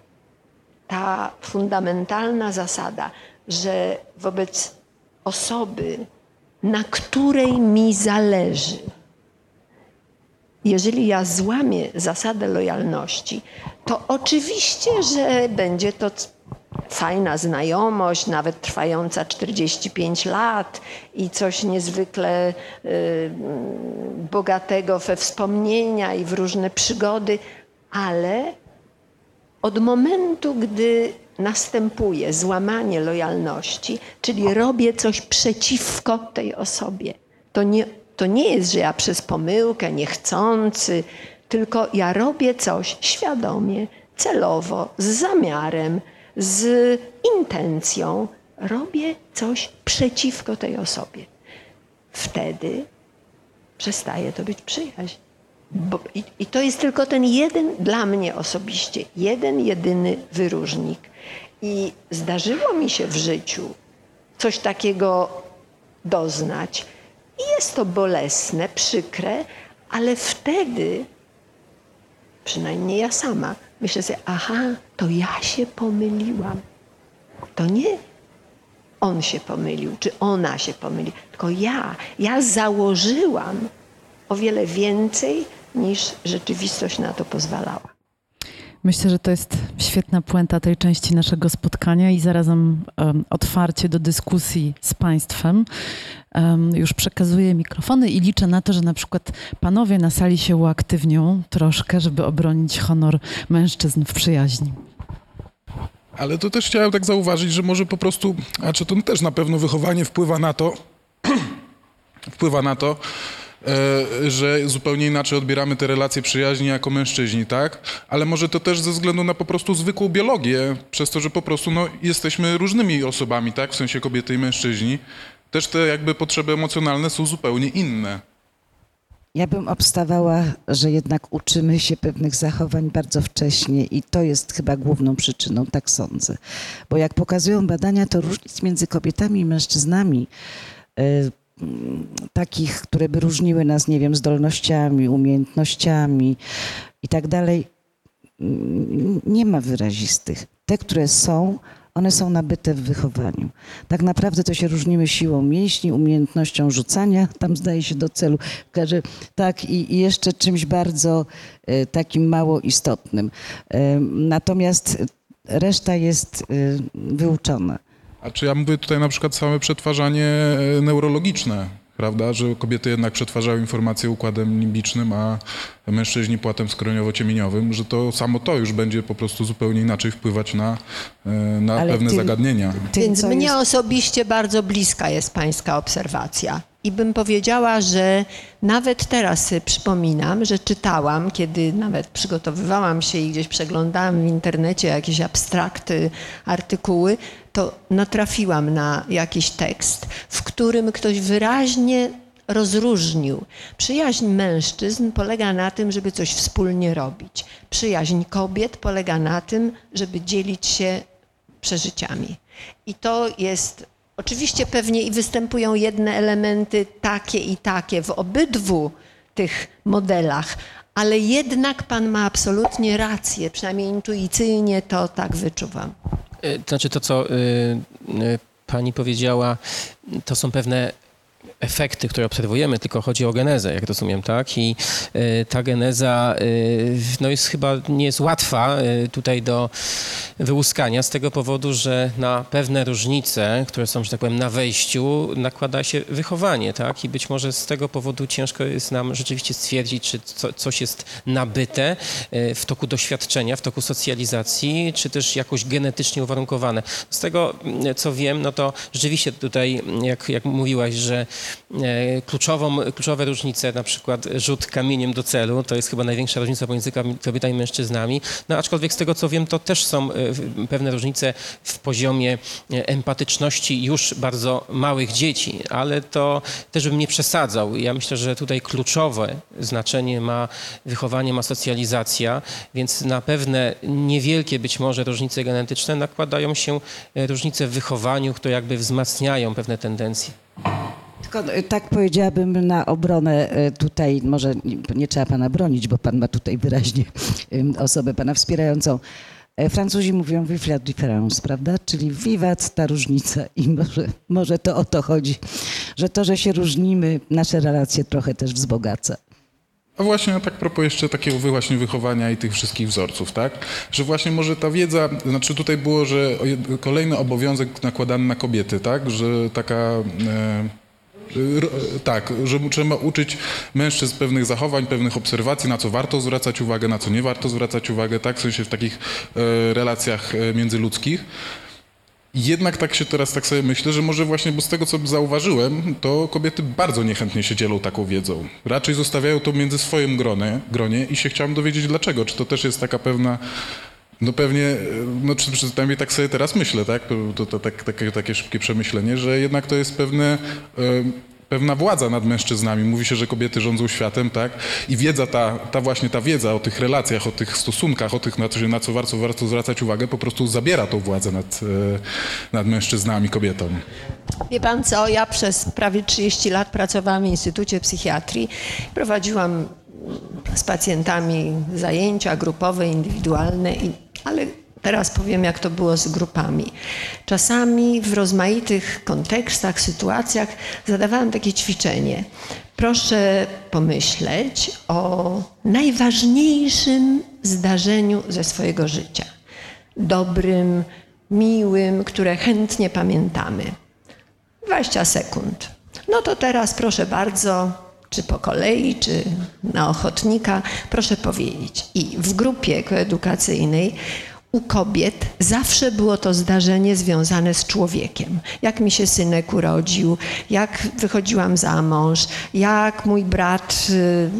ta fundamentalna zasada, że wobec osoby, na której mi zależy, jeżeli ja złamię zasadę lojalności, to oczywiście, że będzie to fajna znajomość, nawet trwająca 45 lat i coś niezwykle y, bogatego we wspomnienia i w różne przygody, ale od momentu, gdy następuje złamanie lojalności, czyli robię coś przeciwko tej osobie, to nie, to nie jest, że ja przez pomyłkę, niechcący, tylko ja robię coś świadomie, celowo, z zamiarem, z intencją, robię coś przeciwko tej osobie. Wtedy przestaje to być przyjaźń. Bo, i, I to jest tylko ten jeden, dla mnie osobiście, jeden, jedyny wyróżnik. I zdarzyło mi się w życiu coś takiego doznać. I jest to bolesne, przykre, ale wtedy, przynajmniej ja sama, myślę sobie, aha, to ja się pomyliłam. To nie on się pomylił, czy ona się pomyliła, tylko ja. Ja założyłam o wiele więcej niż rzeczywistość na to pozwalała. Myślę, że to jest świetna puenta tej części naszego spotkania i zarazem um, otwarcie do dyskusji z Państwem. Um, już przekazuję mikrofony i liczę na to, że na przykład panowie na sali się uaktywnią troszkę, żeby obronić honor mężczyzn w przyjaźni. Ale to też chciałem tak zauważyć, że może po prostu, a czy to też na pewno wychowanie wpływa na to, wpływa na to, E, że zupełnie inaczej odbieramy te relacje przyjaźni jako mężczyźni, tak? Ale może to też ze względu na po prostu zwykłą biologię, przez to, że po prostu no, jesteśmy różnymi osobami, tak? W sensie kobiety i mężczyźni. Też te jakby potrzeby emocjonalne są zupełnie inne. Ja bym obstawała, że jednak uczymy się pewnych zachowań bardzo wcześnie i to jest chyba główną przyczyną, tak sądzę. Bo jak pokazują badania, to różnic między kobietami i mężczyznami e, takich, które by różniły nas, nie wiem, zdolnościami, umiejętnościami i tak dalej, nie ma wyrazistych. Te, które są, one są nabyte w wychowaniu. Tak naprawdę to się różnimy siłą mięśni, umiejętnością rzucania, tam zdaje się do celu. Tak, i, jeszcze czymś bardzo e, takim mało istotnym. E, natomiast reszta jest e, wyuczona. A czy ja mówię tutaj na przykład same przetwarzanie neurologiczne, prawda, że kobiety jednak przetwarzają informacje układem limbicznym, a mężczyźni płatem skroniowo-ciemieniowym, że to samo to już będzie po prostu zupełnie inaczej wpływać na, e, na pewne tym, zagadnienia. Tym, Więc mnie jest... osobiście bardzo bliska jest pańska obserwacja. I bym powiedziała, że nawet teraz sobie przypominam, że czytałam, kiedy nawet przygotowywałam się i gdzieś przeglądałam w internecie jakieś abstrakty, artykuły, to natrafiłam na jakiś tekst, w którym ktoś wyraźnie rozróżnił. Przyjaźń mężczyzn polega na tym, żeby coś wspólnie robić. Przyjaźń kobiet polega na tym, żeby dzielić się przeżyciami. I to jest Oczywiście pewnie i występują jedne elementy takie i takie w obydwu tych modelach, ale jednak pan ma absolutnie rację, przynajmniej intuicyjnie to tak wyczuwam. E, to znaczy to, co y, y, pani powiedziała, to są pewne efekty, które obserwujemy, tylko chodzi o genezę, jak rozumiem, tak? I y, ta geneza y, no jest chyba nie jest łatwa y, tutaj do wyłuskania z tego powodu, że na pewne różnice, które są, że tak powiem, na wejściu, nakłada się wychowanie, tak? I być może z tego powodu ciężko jest nam rzeczywiście stwierdzić, czy co, coś jest nabyte w toku doświadczenia, w toku socjalizacji, czy też jakoś genetycznie uwarunkowane. Z tego, co wiem, no to rzeczywiście tutaj, jak, jak mówiłaś, że kluczową, kluczowe różnice, na przykład rzut kamieniem do celu, to jest chyba największa różnica pomiędzy kobietami i mężczyznami. No aczkolwiek z tego co wiem, to też są e, pewne różnice w poziomie e, empatyczności już bardzo małych dzieci, ale to też bym nie przesadzał. Ja myślę, że tutaj kluczowe znaczenie ma wychowanie, ma socjalizacja, więc na pewne niewielkie być może różnice genetyczne nakładają się różnice w wychowaniu, które jakby wzmacniają pewne tendencje. Tylko e, tak powiedziałabym na obronę e, tutaj, może nie, trzeba pana bronić, bo pan ma tutaj wyraźnie osobę pana wspierającą. E, Francuzi mówią vive la différence, prawda? Czyli wiwat ta różnica i może, może to o to chodzi, że to, że się różnimy, nasze relacje trochę też wzbogaca. A właśnie a tak propos jeszcze takiego właśnie wychowania i tych wszystkich wzorców, tak? Że właśnie może ta wiedza, znaczy tutaj było, że kolejny obowiązek nakładany na kobiety, tak? Że taka... E, tak, że trzeba uczyć mężczyzn pewnych zachowań, pewnych obserwacji, na co warto zwracać uwagę, na co nie warto zwracać uwagę, tak? W sensie w takich e, relacjach e, międzyludzkich. Jednak tak się teraz tak sobie myślę, że może właśnie, bo z tego co zauważyłem, to kobiety bardzo niechętnie się dzielą taką wiedzą. Raczej zostawiają to między swoim gronie, gronie i się chciałem dowiedzieć dlaczego. Czy to też jest taka pewna, no pewnie, e, no przynajmniej tak sobie teraz myślę, tak? To, to, to tak, takie, takie szybkie przemyślenie, że jednak to jest pewne... e, pewna władza nad mężczyznami. Mówi się, że kobiety rządzą światem, tak? I wiedza ta, ta właśnie ta wiedza o tych relacjach, o tych stosunkach, o tych, na co, na co warto, warto zwracać uwagę, po prostu zabiera tą władzę nad, e, nad mężczyznami, kobietą. Wie pan co, ja przez prawie 30 lat pracowałam w Instytucie Psychiatrii. Prowadziłam z pacjentami zajęcia grupowe, indywidualne, ale teraz powiem, jak to było z grupami. Czasami w rozmaitych kontekstach, sytuacjach zadawałam takie ćwiczenie. Proszę pomyśleć o najważniejszym zdarzeniu ze swojego życia. Dobrym, miłym, które chętnie pamiętamy. 20 sekund. No to teraz proszę bardzo, czy po kolei, czy na ochotnika, proszę powiedzieć. I w grupie koedukacyjnej u kobiet zawsze było to zdarzenie związane z człowiekiem. Jak mi się synek urodził, jak wychodziłam za mąż, jak mój brat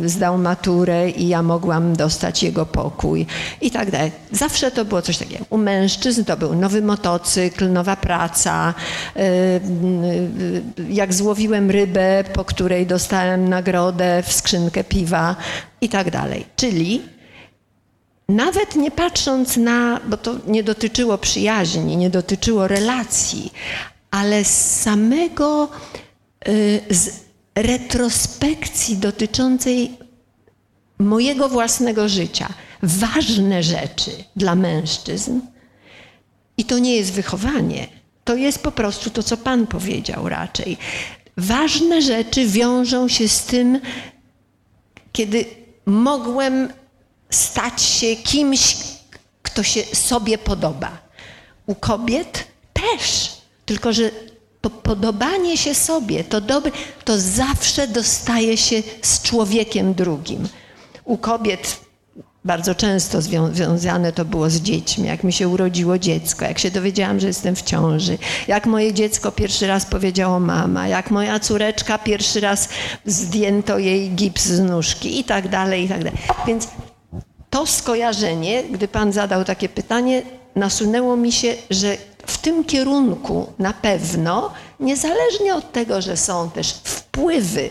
y, zdał maturę i ja mogłam dostać jego pokój i tak dalej. Zawsze to było coś takiego. U mężczyzn to był nowy motocykl, nowa praca, y, y, jak złowiłem rybę, po której dostałem nagrodę w skrzynkę piwa i tak dalej. Czyli nawet nie patrząc na, bo to nie dotyczyło przyjaźni, nie dotyczyło relacji, ale z samego, y, z retrospekcji dotyczącej mojego własnego życia, ważne rzeczy dla mężczyzn, i to nie jest wychowanie, to jest po prostu to, co Pan powiedział raczej. Ważne rzeczy wiążą się z tym, kiedy mogłem stać się kimś, kto się sobie podoba. U kobiet też, tylko że to podobanie się sobie, to dobre, to zawsze dostaje się z człowiekiem drugim. U kobiet bardzo często zwią- związane to było z dziećmi, jak mi się urodziło dziecko, jak się dowiedziałam, że jestem w ciąży, jak moje dziecko pierwszy raz powiedziało mama, jak moja córeczka pierwszy raz zdjęto jej gips z nóżki i tak dalej, i tak dalej. Więc to skojarzenie, gdy Pan zadał takie pytanie, nasunęło mi się, że w tym kierunku na pewno, niezależnie od tego, że są też wpływy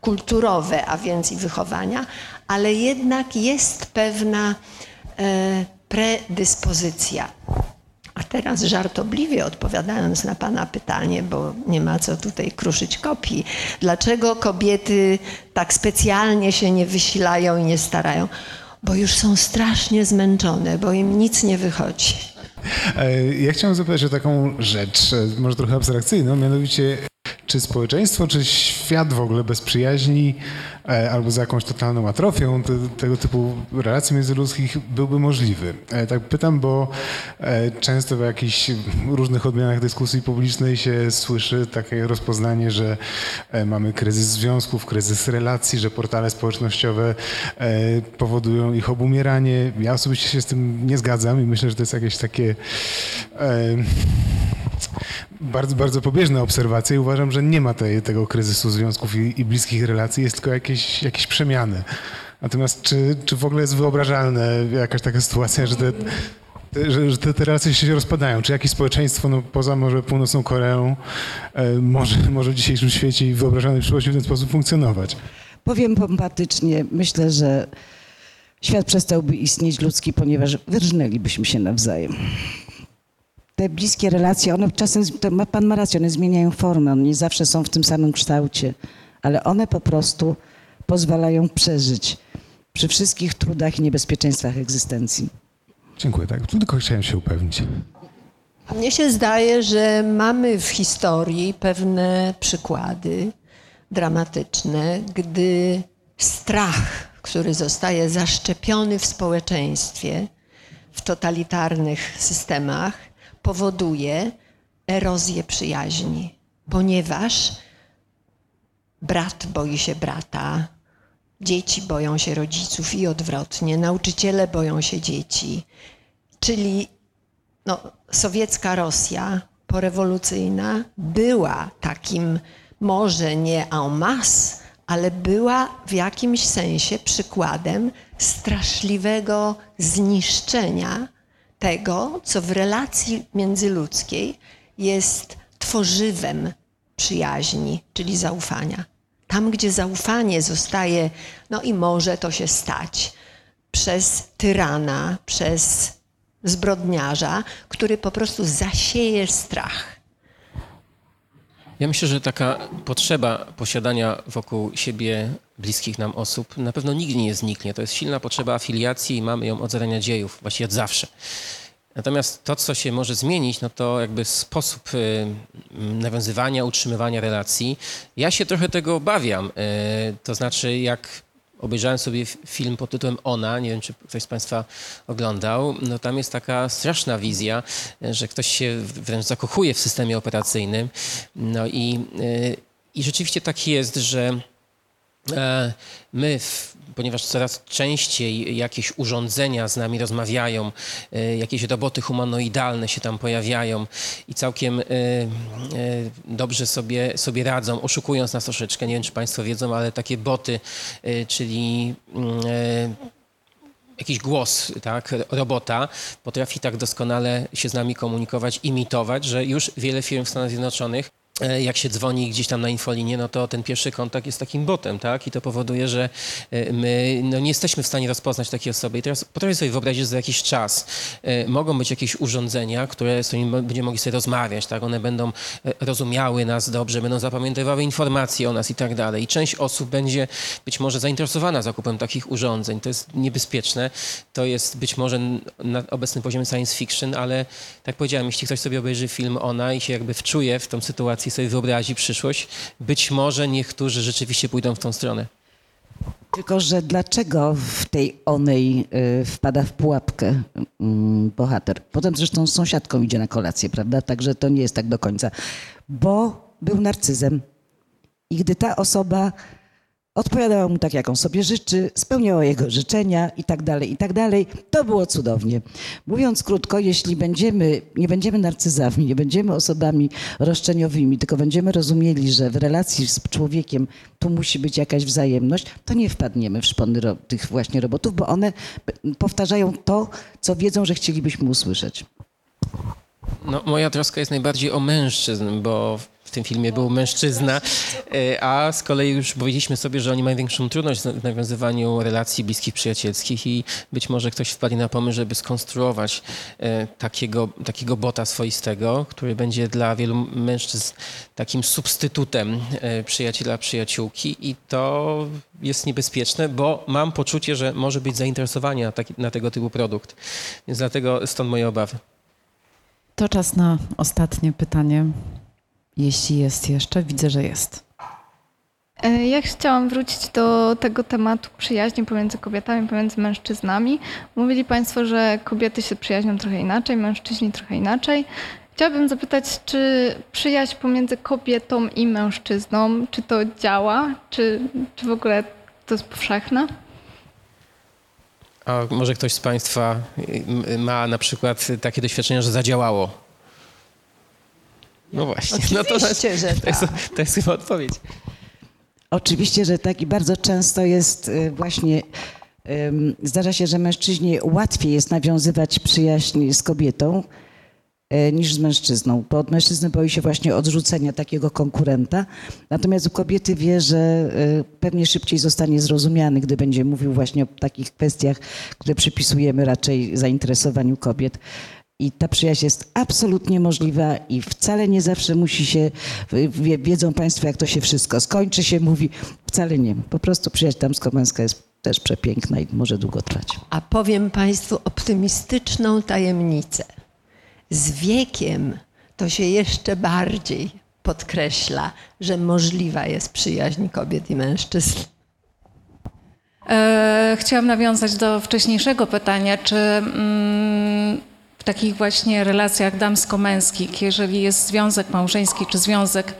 kulturowe, a więc i wychowania, ale jednak jest pewna e, predyspozycja. A teraz żartobliwie odpowiadając na Pana pytanie, bo nie ma co tutaj kruszyć kopii, dlaczego kobiety tak specjalnie się nie wysilają i nie starają? Bo już są strasznie zmęczone, bo im nic nie wychodzi. E, Ja chciałem zapytać o taką rzecz, e, może trochę abstrakcyjną, mianowicie czy społeczeństwo, czy świat w ogóle bez przyjaźni e, albo z jakąś totalną atrofią te, tego typu relacji międzyludzkich byłby możliwy? E, Tak pytam, bo e, często w jakichś różnych odmianach dyskusji publicznej się słyszy takie rozpoznanie, że mamy kryzys związków, kryzys relacji, że portale społecznościowe powodują ich obumieranie. Ja osobiście się z tym nie zgadzam i myślę, że to jest jakieś takie bardzo, bardzo pobieżne obserwacje uważam, że nie ma tej, tego kryzysu związków i, i bliskich relacji, jest tylko jakieś, jakieś przemiany. Natomiast czy, czy w ogóle jest wyobrażalne jakaś taka sytuacja, że te, te- że, że te, te relacje się rozpadają? Czy jakieś społeczeństwo, no, poza może północną Koreą, e, może, może w dzisiejszym świecie i wyobrażalnej przyszłości w ten sposób funkcjonować? Powiem pompatycznie, myślę, że świat przestałby istnieć ludzki, ponieważ wyrżnęlibyśmy się nawzajem. Te bliskie relacje, one czasem, to ma, pan ma rację, one zmieniają formę, one nie zawsze są w tym samym kształcie, ale one po prostu pozwalają przeżyć przy wszystkich trudach i niebezpieczeństwach egzystencji. Dziękuję, tak. Tylko chciałem się upewnić. Mnie się zdaje, że mamy w historii pewne przykłady dramatyczne, gdy strach, który zostaje zaszczepiony w społeczeństwie, w totalitarnych systemach, powoduje erozję przyjaźni, ponieważ brat boi się brata, dzieci boją się rodziców i odwrotnie, nauczyciele boją się dzieci. Czyli no, sowiecka Rosja porewolucyjna była takim, może nie en masse, ale była w jakimś sensie przykładem straszliwego zniszczenia tego, co w relacji międzyludzkiej jest tworzywem przyjaźni, czyli zaufania. Tam, gdzie zaufanie zostaje, no i może to się stać przez tyrana, przez zbrodniarza, który po prostu zasieje strach. Ja myślę, że taka potrzeba posiadania wokół siebie bliskich nam osób na pewno nigdy nie zniknie. To jest silna potrzeba afiliacji i mamy ją od zarania dziejów, właściwie od zawsze. Natomiast to, co się może zmienić, no to jakby sposób y, nawiązywania, utrzymywania relacji. Ja się trochę tego obawiam. Y, to znaczy, jak obejrzałem sobie film pod tytułem Ona, nie wiem, czy ktoś z Państwa oglądał, no tam jest taka straszna wizja, że ktoś się wręcz zakochuje w systemie operacyjnym. No i, y, i rzeczywiście tak jest, że my, ponieważ coraz częściej jakieś urządzenia z nami rozmawiają, e, jakieś roboty humanoidalne się tam pojawiają i całkiem e, dobrze sobie, sobie radzą, oszukując nas troszeczkę. Nie wiem, czy Państwo wiedzą, ale takie boty, czyli mm, jakiś głos tak, robota potrafi tak doskonale się z nami komunikować, imitować, że już wiele firm w Stanach Zjednoczonych E, jak się dzwoni gdzieś tam na infolinię, no to ten pierwszy kontakt jest takim botem, tak? I to powoduje, że e, my no, nie jesteśmy w stanie rozpoznać takiej osoby. I teraz potrafię sobie wyobrazić, że za jakiś czas e, mogą być jakieś urządzenia, które z nimi będziemy mogli sobie rozmawiać, tak? One będą rozumiały nas dobrze, będą zapamiętywały informacje o nas i tak dalej. I część osób będzie być może zainteresowana zakupem takich urządzeń. To jest niebezpieczne. To jest być może na obecnym poziomie science fiction, ale tak powiedziałem, jeśli ktoś sobie obejrzy film Ona i się jakby wczuje w tą sytuację, sobie wyobrazi przyszłość, być może niektórzy rzeczywiście pójdą w tą stronę. Tylko, że dlaczego w tej onej y, wpada w pułapkę mm, bohater? Potem zresztą z sąsiadką idzie na kolację, prawda? Także to nie jest tak do końca. Bo był narcyzem. I gdy ta osoba Odpowiadała mu tak, jak on sobie życzy, spełniała jego życzenia i tak dalej, i tak dalej. To było cudownie. Mówiąc krótko, jeśli będziemy, nie będziemy narcyzami, nie będziemy osobami roszczeniowymi, tylko będziemy rozumieli, że w relacji z człowiekiem tu musi być jakaś wzajemność, to nie wpadniemy w szpony tych właśnie robotów, bo one powtarzają to, co wiedzą, że chcielibyśmy usłyszeć. No, moja troska jest najbardziej o mężczyzn, bo tym filmie był mężczyzna, e, a z kolei już powiedzieliśmy sobie, że oni mają większą trudność w nawiązywaniu relacji bliskich, przyjacielskich i być może ktoś wpadnie na pomysł, żeby skonstruować e, takiego, takiego bota swoistego, który będzie dla wielu mężczyzn takim substytutem e, przyjaciela, przyjaciółki i to jest niebezpieczne, bo mam poczucie, że może być zainteresowanie na, taki, na tego typu produkt. Więc dlatego stąd moje obawy. To czas na ostatnie pytanie. Jeśli jest jeszcze, widzę, że jest. E, ja chciałam wrócić do tego tematu przyjaźni pomiędzy kobietami, pomiędzy mężczyznami. Mówili Państwo, że kobiety się przyjaźnią trochę inaczej, mężczyźni trochę inaczej. Chciałabym zapytać, czy przyjaźń pomiędzy kobietą i mężczyzną, czy to działa, czy, czy w ogóle to jest powszechne? A może ktoś z Państwa ma na przykład takie doświadczenie, że zadziałało? No właśnie. Oczywiście, no to, jest, że to, jest, tak. to jest chyba odpowiedź. Oczywiście, że tak i bardzo często jest y, właśnie, zdarza się, że mężczyźnie łatwiej jest nawiązywać przyjaźń z kobietą y, niż z mężczyzną, bo od mężczyzny boi się właśnie odrzucenia takiego konkurenta, natomiast u kobiety wie, że y, pewnie szybciej zostanie zrozumiany, gdy będzie mówił właśnie o takich kwestiach, które przypisujemy raczej zainteresowaniu kobiet. I ta przyjaźń jest absolutnie możliwa i wcale nie zawsze musi się, wiedzą Państwo, jak to się wszystko skończy, się mówi, wcale nie. Po prostu przyjaźń damsko-męska jest też przepiękna i może długo trwać. A powiem Państwu optymistyczną tajemnicę. Z wiekiem to się jeszcze bardziej podkreśla, że możliwa jest przyjaźń kobiet i mężczyzn. E, chciałam nawiązać do wcześniejszego pytania, czy mm, w takich właśnie relacjach damsko-męskich, jeżeli jest związek małżeński czy związek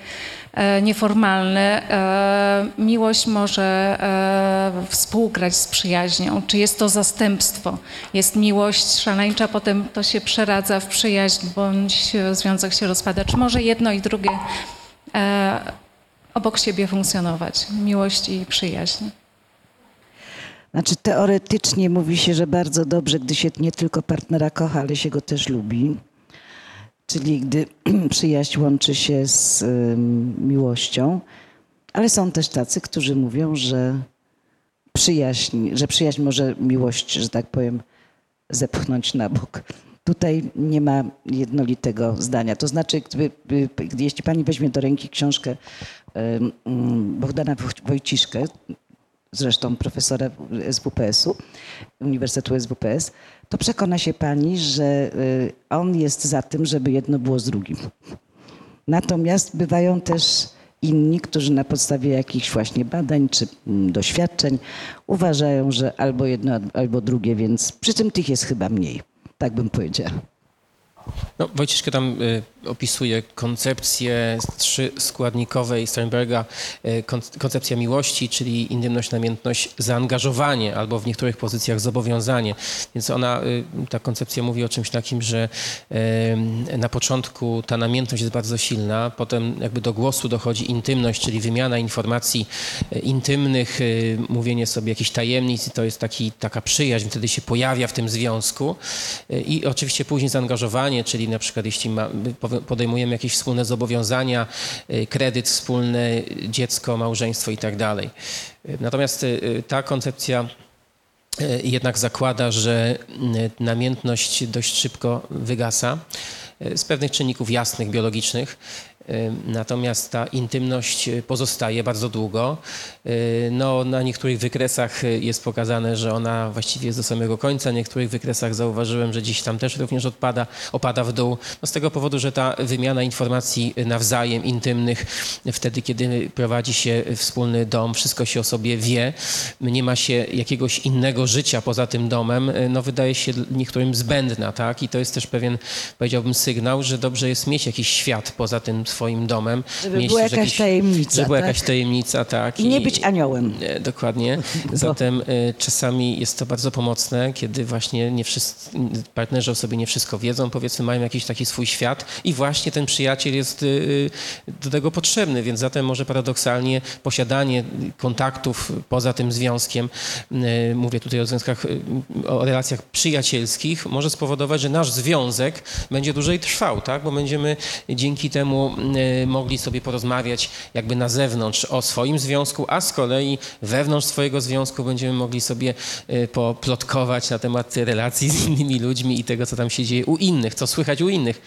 e, nieformalny, e, miłość może e, współgrać z przyjaźnią? Czy jest to zastępstwo? Jest miłość szaleńcza, potem to się przeradza w przyjaźń, bądź związek się rozpada? Czy może jedno i drugie obok siebie funkcjonować? Miłość i przyjaźń. Znaczy teoretycznie mówi się, że bardzo dobrze, gdy się nie tylko partnera kocha, ale się go też lubi. Czyli gdy przyjaźń łączy się z ym, miłością. Ale są też tacy, którzy mówią, że przyjaźń, że przyjaźń może miłość, że tak powiem, zepchnąć na bok. Tutaj nie ma jednolitego zdania. To znaczy, gdyby, gdy, jeśli pani weźmie do ręki książkę ym, Bogdana Wojciszkę, zresztą profesora SWPS-u, Uniwersytetu SWPS, to przekona się pani, że y, on jest za tym, żeby jedno było z drugim. Natomiast bywają też inni, którzy na podstawie jakichś właśnie badań czy mm, doświadczeń uważają, że albo jedno, albo drugie, więc przy czym tych jest chyba mniej. Tak bym powiedziała. No, Wojcieszka tam y, opisuje koncepcję trzyskładnikowej Sternberga, y, kon, koncepcja miłości, czyli intymność, namiętność, zaangażowanie albo w niektórych pozycjach zobowiązanie. Więc ona, y, ta koncepcja mówi o czymś takim, że y, na początku ta namiętność jest bardzo silna, potem jakby do głosu dochodzi intymność, czyli wymiana informacji y, intymnych, y, mówienie sobie jakichś tajemnic i to jest taki, taka przyjaźń, wtedy się pojawia w tym związku i oczywiście później zaangażowanie, czyli na przykład jeśli ma, podejmujemy jakieś wspólne zobowiązania, y, kredyt wspólny, dziecko, małżeństwo i tak dalej. Natomiast y, ta koncepcja y, jednak zakłada, że namiętność dość szybko wygasa z pewnych czynników jasnych, biologicznych. Natomiast ta intymność pozostaje bardzo długo. No, na niektórych wykresach jest pokazane, że ona właściwie jest do samego końca. Na niektórych wykresach zauważyłem, że gdzieś tam też również odpada, opada w dół. No, z tego powodu, że ta wymiana informacji nawzajem, intymnych, wtedy, kiedy prowadzi się wspólny dom, wszystko się o sobie wie, nie ma się jakiegoś innego życia poza tym domem, no wydaje się niektórym zbędna, tak? I to jest też pewien, powiedziałbym, sygnał, że dobrze jest mieć jakiś świat poza tym swoim domem. Żeby była jakaś tajemnica, Żeby była tak? jakaś tajemnica, tak. I nie być aniołem. E, Dokładnie. Zatem e, czasami jest to bardzo pomocne, kiedy właśnie nie wszyscy, partnerzy o sobie nie wszystko wiedzą, powiedzmy, mają jakiś taki swój świat i właśnie ten przyjaciel jest e, do tego potrzebny, więc zatem może paradoksalnie posiadanie kontaktów poza tym związkiem, mówię tutaj o związkach, o relacjach przyjacielskich, może spowodować, że nasz związek będzie dłużej trwał, tak? Bo będziemy dzięki temu mogli sobie porozmawiać jakby na zewnątrz o swoim związku, a z kolei wewnątrz swojego związku będziemy mogli sobie e, poplotkować na temat relacji z innymi ludźmi i tego, co tam się dzieje u innych, co słychać u innych.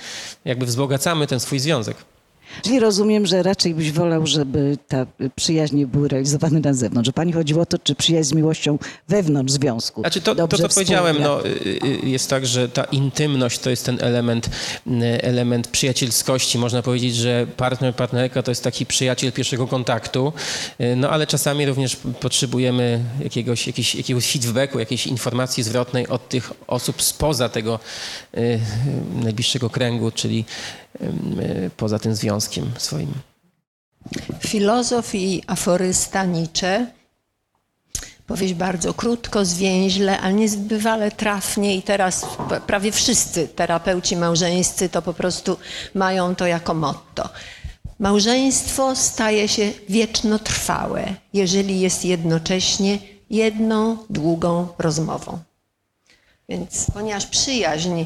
Jakby wzbogacamy ten swój związek. Czyli rozumiem, że raczej byś wolał, żeby ta przyjaźnie były realizowane na zewnątrz. Że pani chodziło o to, czy przyjaźń z miłością wewnątrz związku. Znaczy to, to dobrze co powiedziałem, no, y, y, jest tak, że ta intymność to jest ten element, y, element przyjacielskości. Można powiedzieć, że partner, partnerka to jest taki przyjaciel pierwszego kontaktu, Y, no ale czasami również potrzebujemy jakiegoś, jakiegoś, jakiegoś feedbacku, jakiejś informacji zwrotnej od tych osób spoza tego y, najbliższego kręgu, czyli y, poza tym związkiem swoim. Filozof i aforysta Nietzsche, powieść bardzo krótko, zwięźle, ale niezbywale trafnie i teraz prawie wszyscy terapeuci małżeńscy to po prostu mają to jako motto. Małżeństwo staje się wiecznotrwałe, jeżeli jest jednocześnie jedną długą rozmową. Więc ponieważ przyjaźń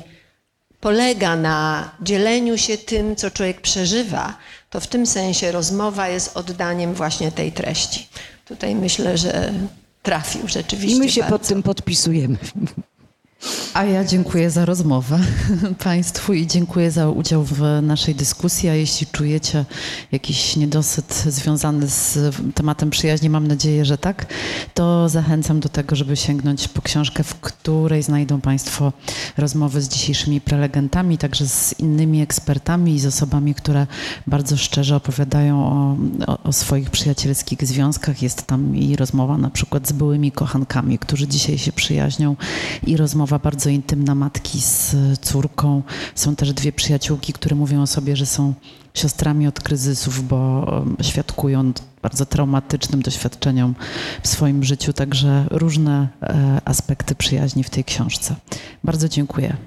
polega na dzieleniu się tym, co człowiek przeżywa, to w tym sensie rozmowa jest oddaniem właśnie tej treści. Tutaj myślę, że trafił rzeczywiście. I my się bardzo. pod tym podpisujemy. A ja dziękuję za rozmowę Państwu i dziękuję za udział w naszej dyskusji. A jeśli czujecie jakiś niedosyt związany z tematem przyjaźni, mam nadzieję, że tak, to zachęcam do tego, żeby sięgnąć po książkę, w której znajdą Państwo rozmowy z dzisiejszymi prelegentami, także z innymi ekspertami i z osobami, które bardzo szczerze opowiadają o, o, o swoich przyjacielskich związkach. Jest tam i rozmowa na przykład z byłymi kochankami, którzy dzisiaj się przyjaźnią i rozmowa bardzo intymna matki z córką. Są też dwie przyjaciółki, które mówią o sobie, że są siostrami od kryzysów, bo świadkują bardzo traumatycznym doświadczeniom w swoim życiu, także różne e, aspekty przyjaźni w tej książce. Bardzo dziękuję.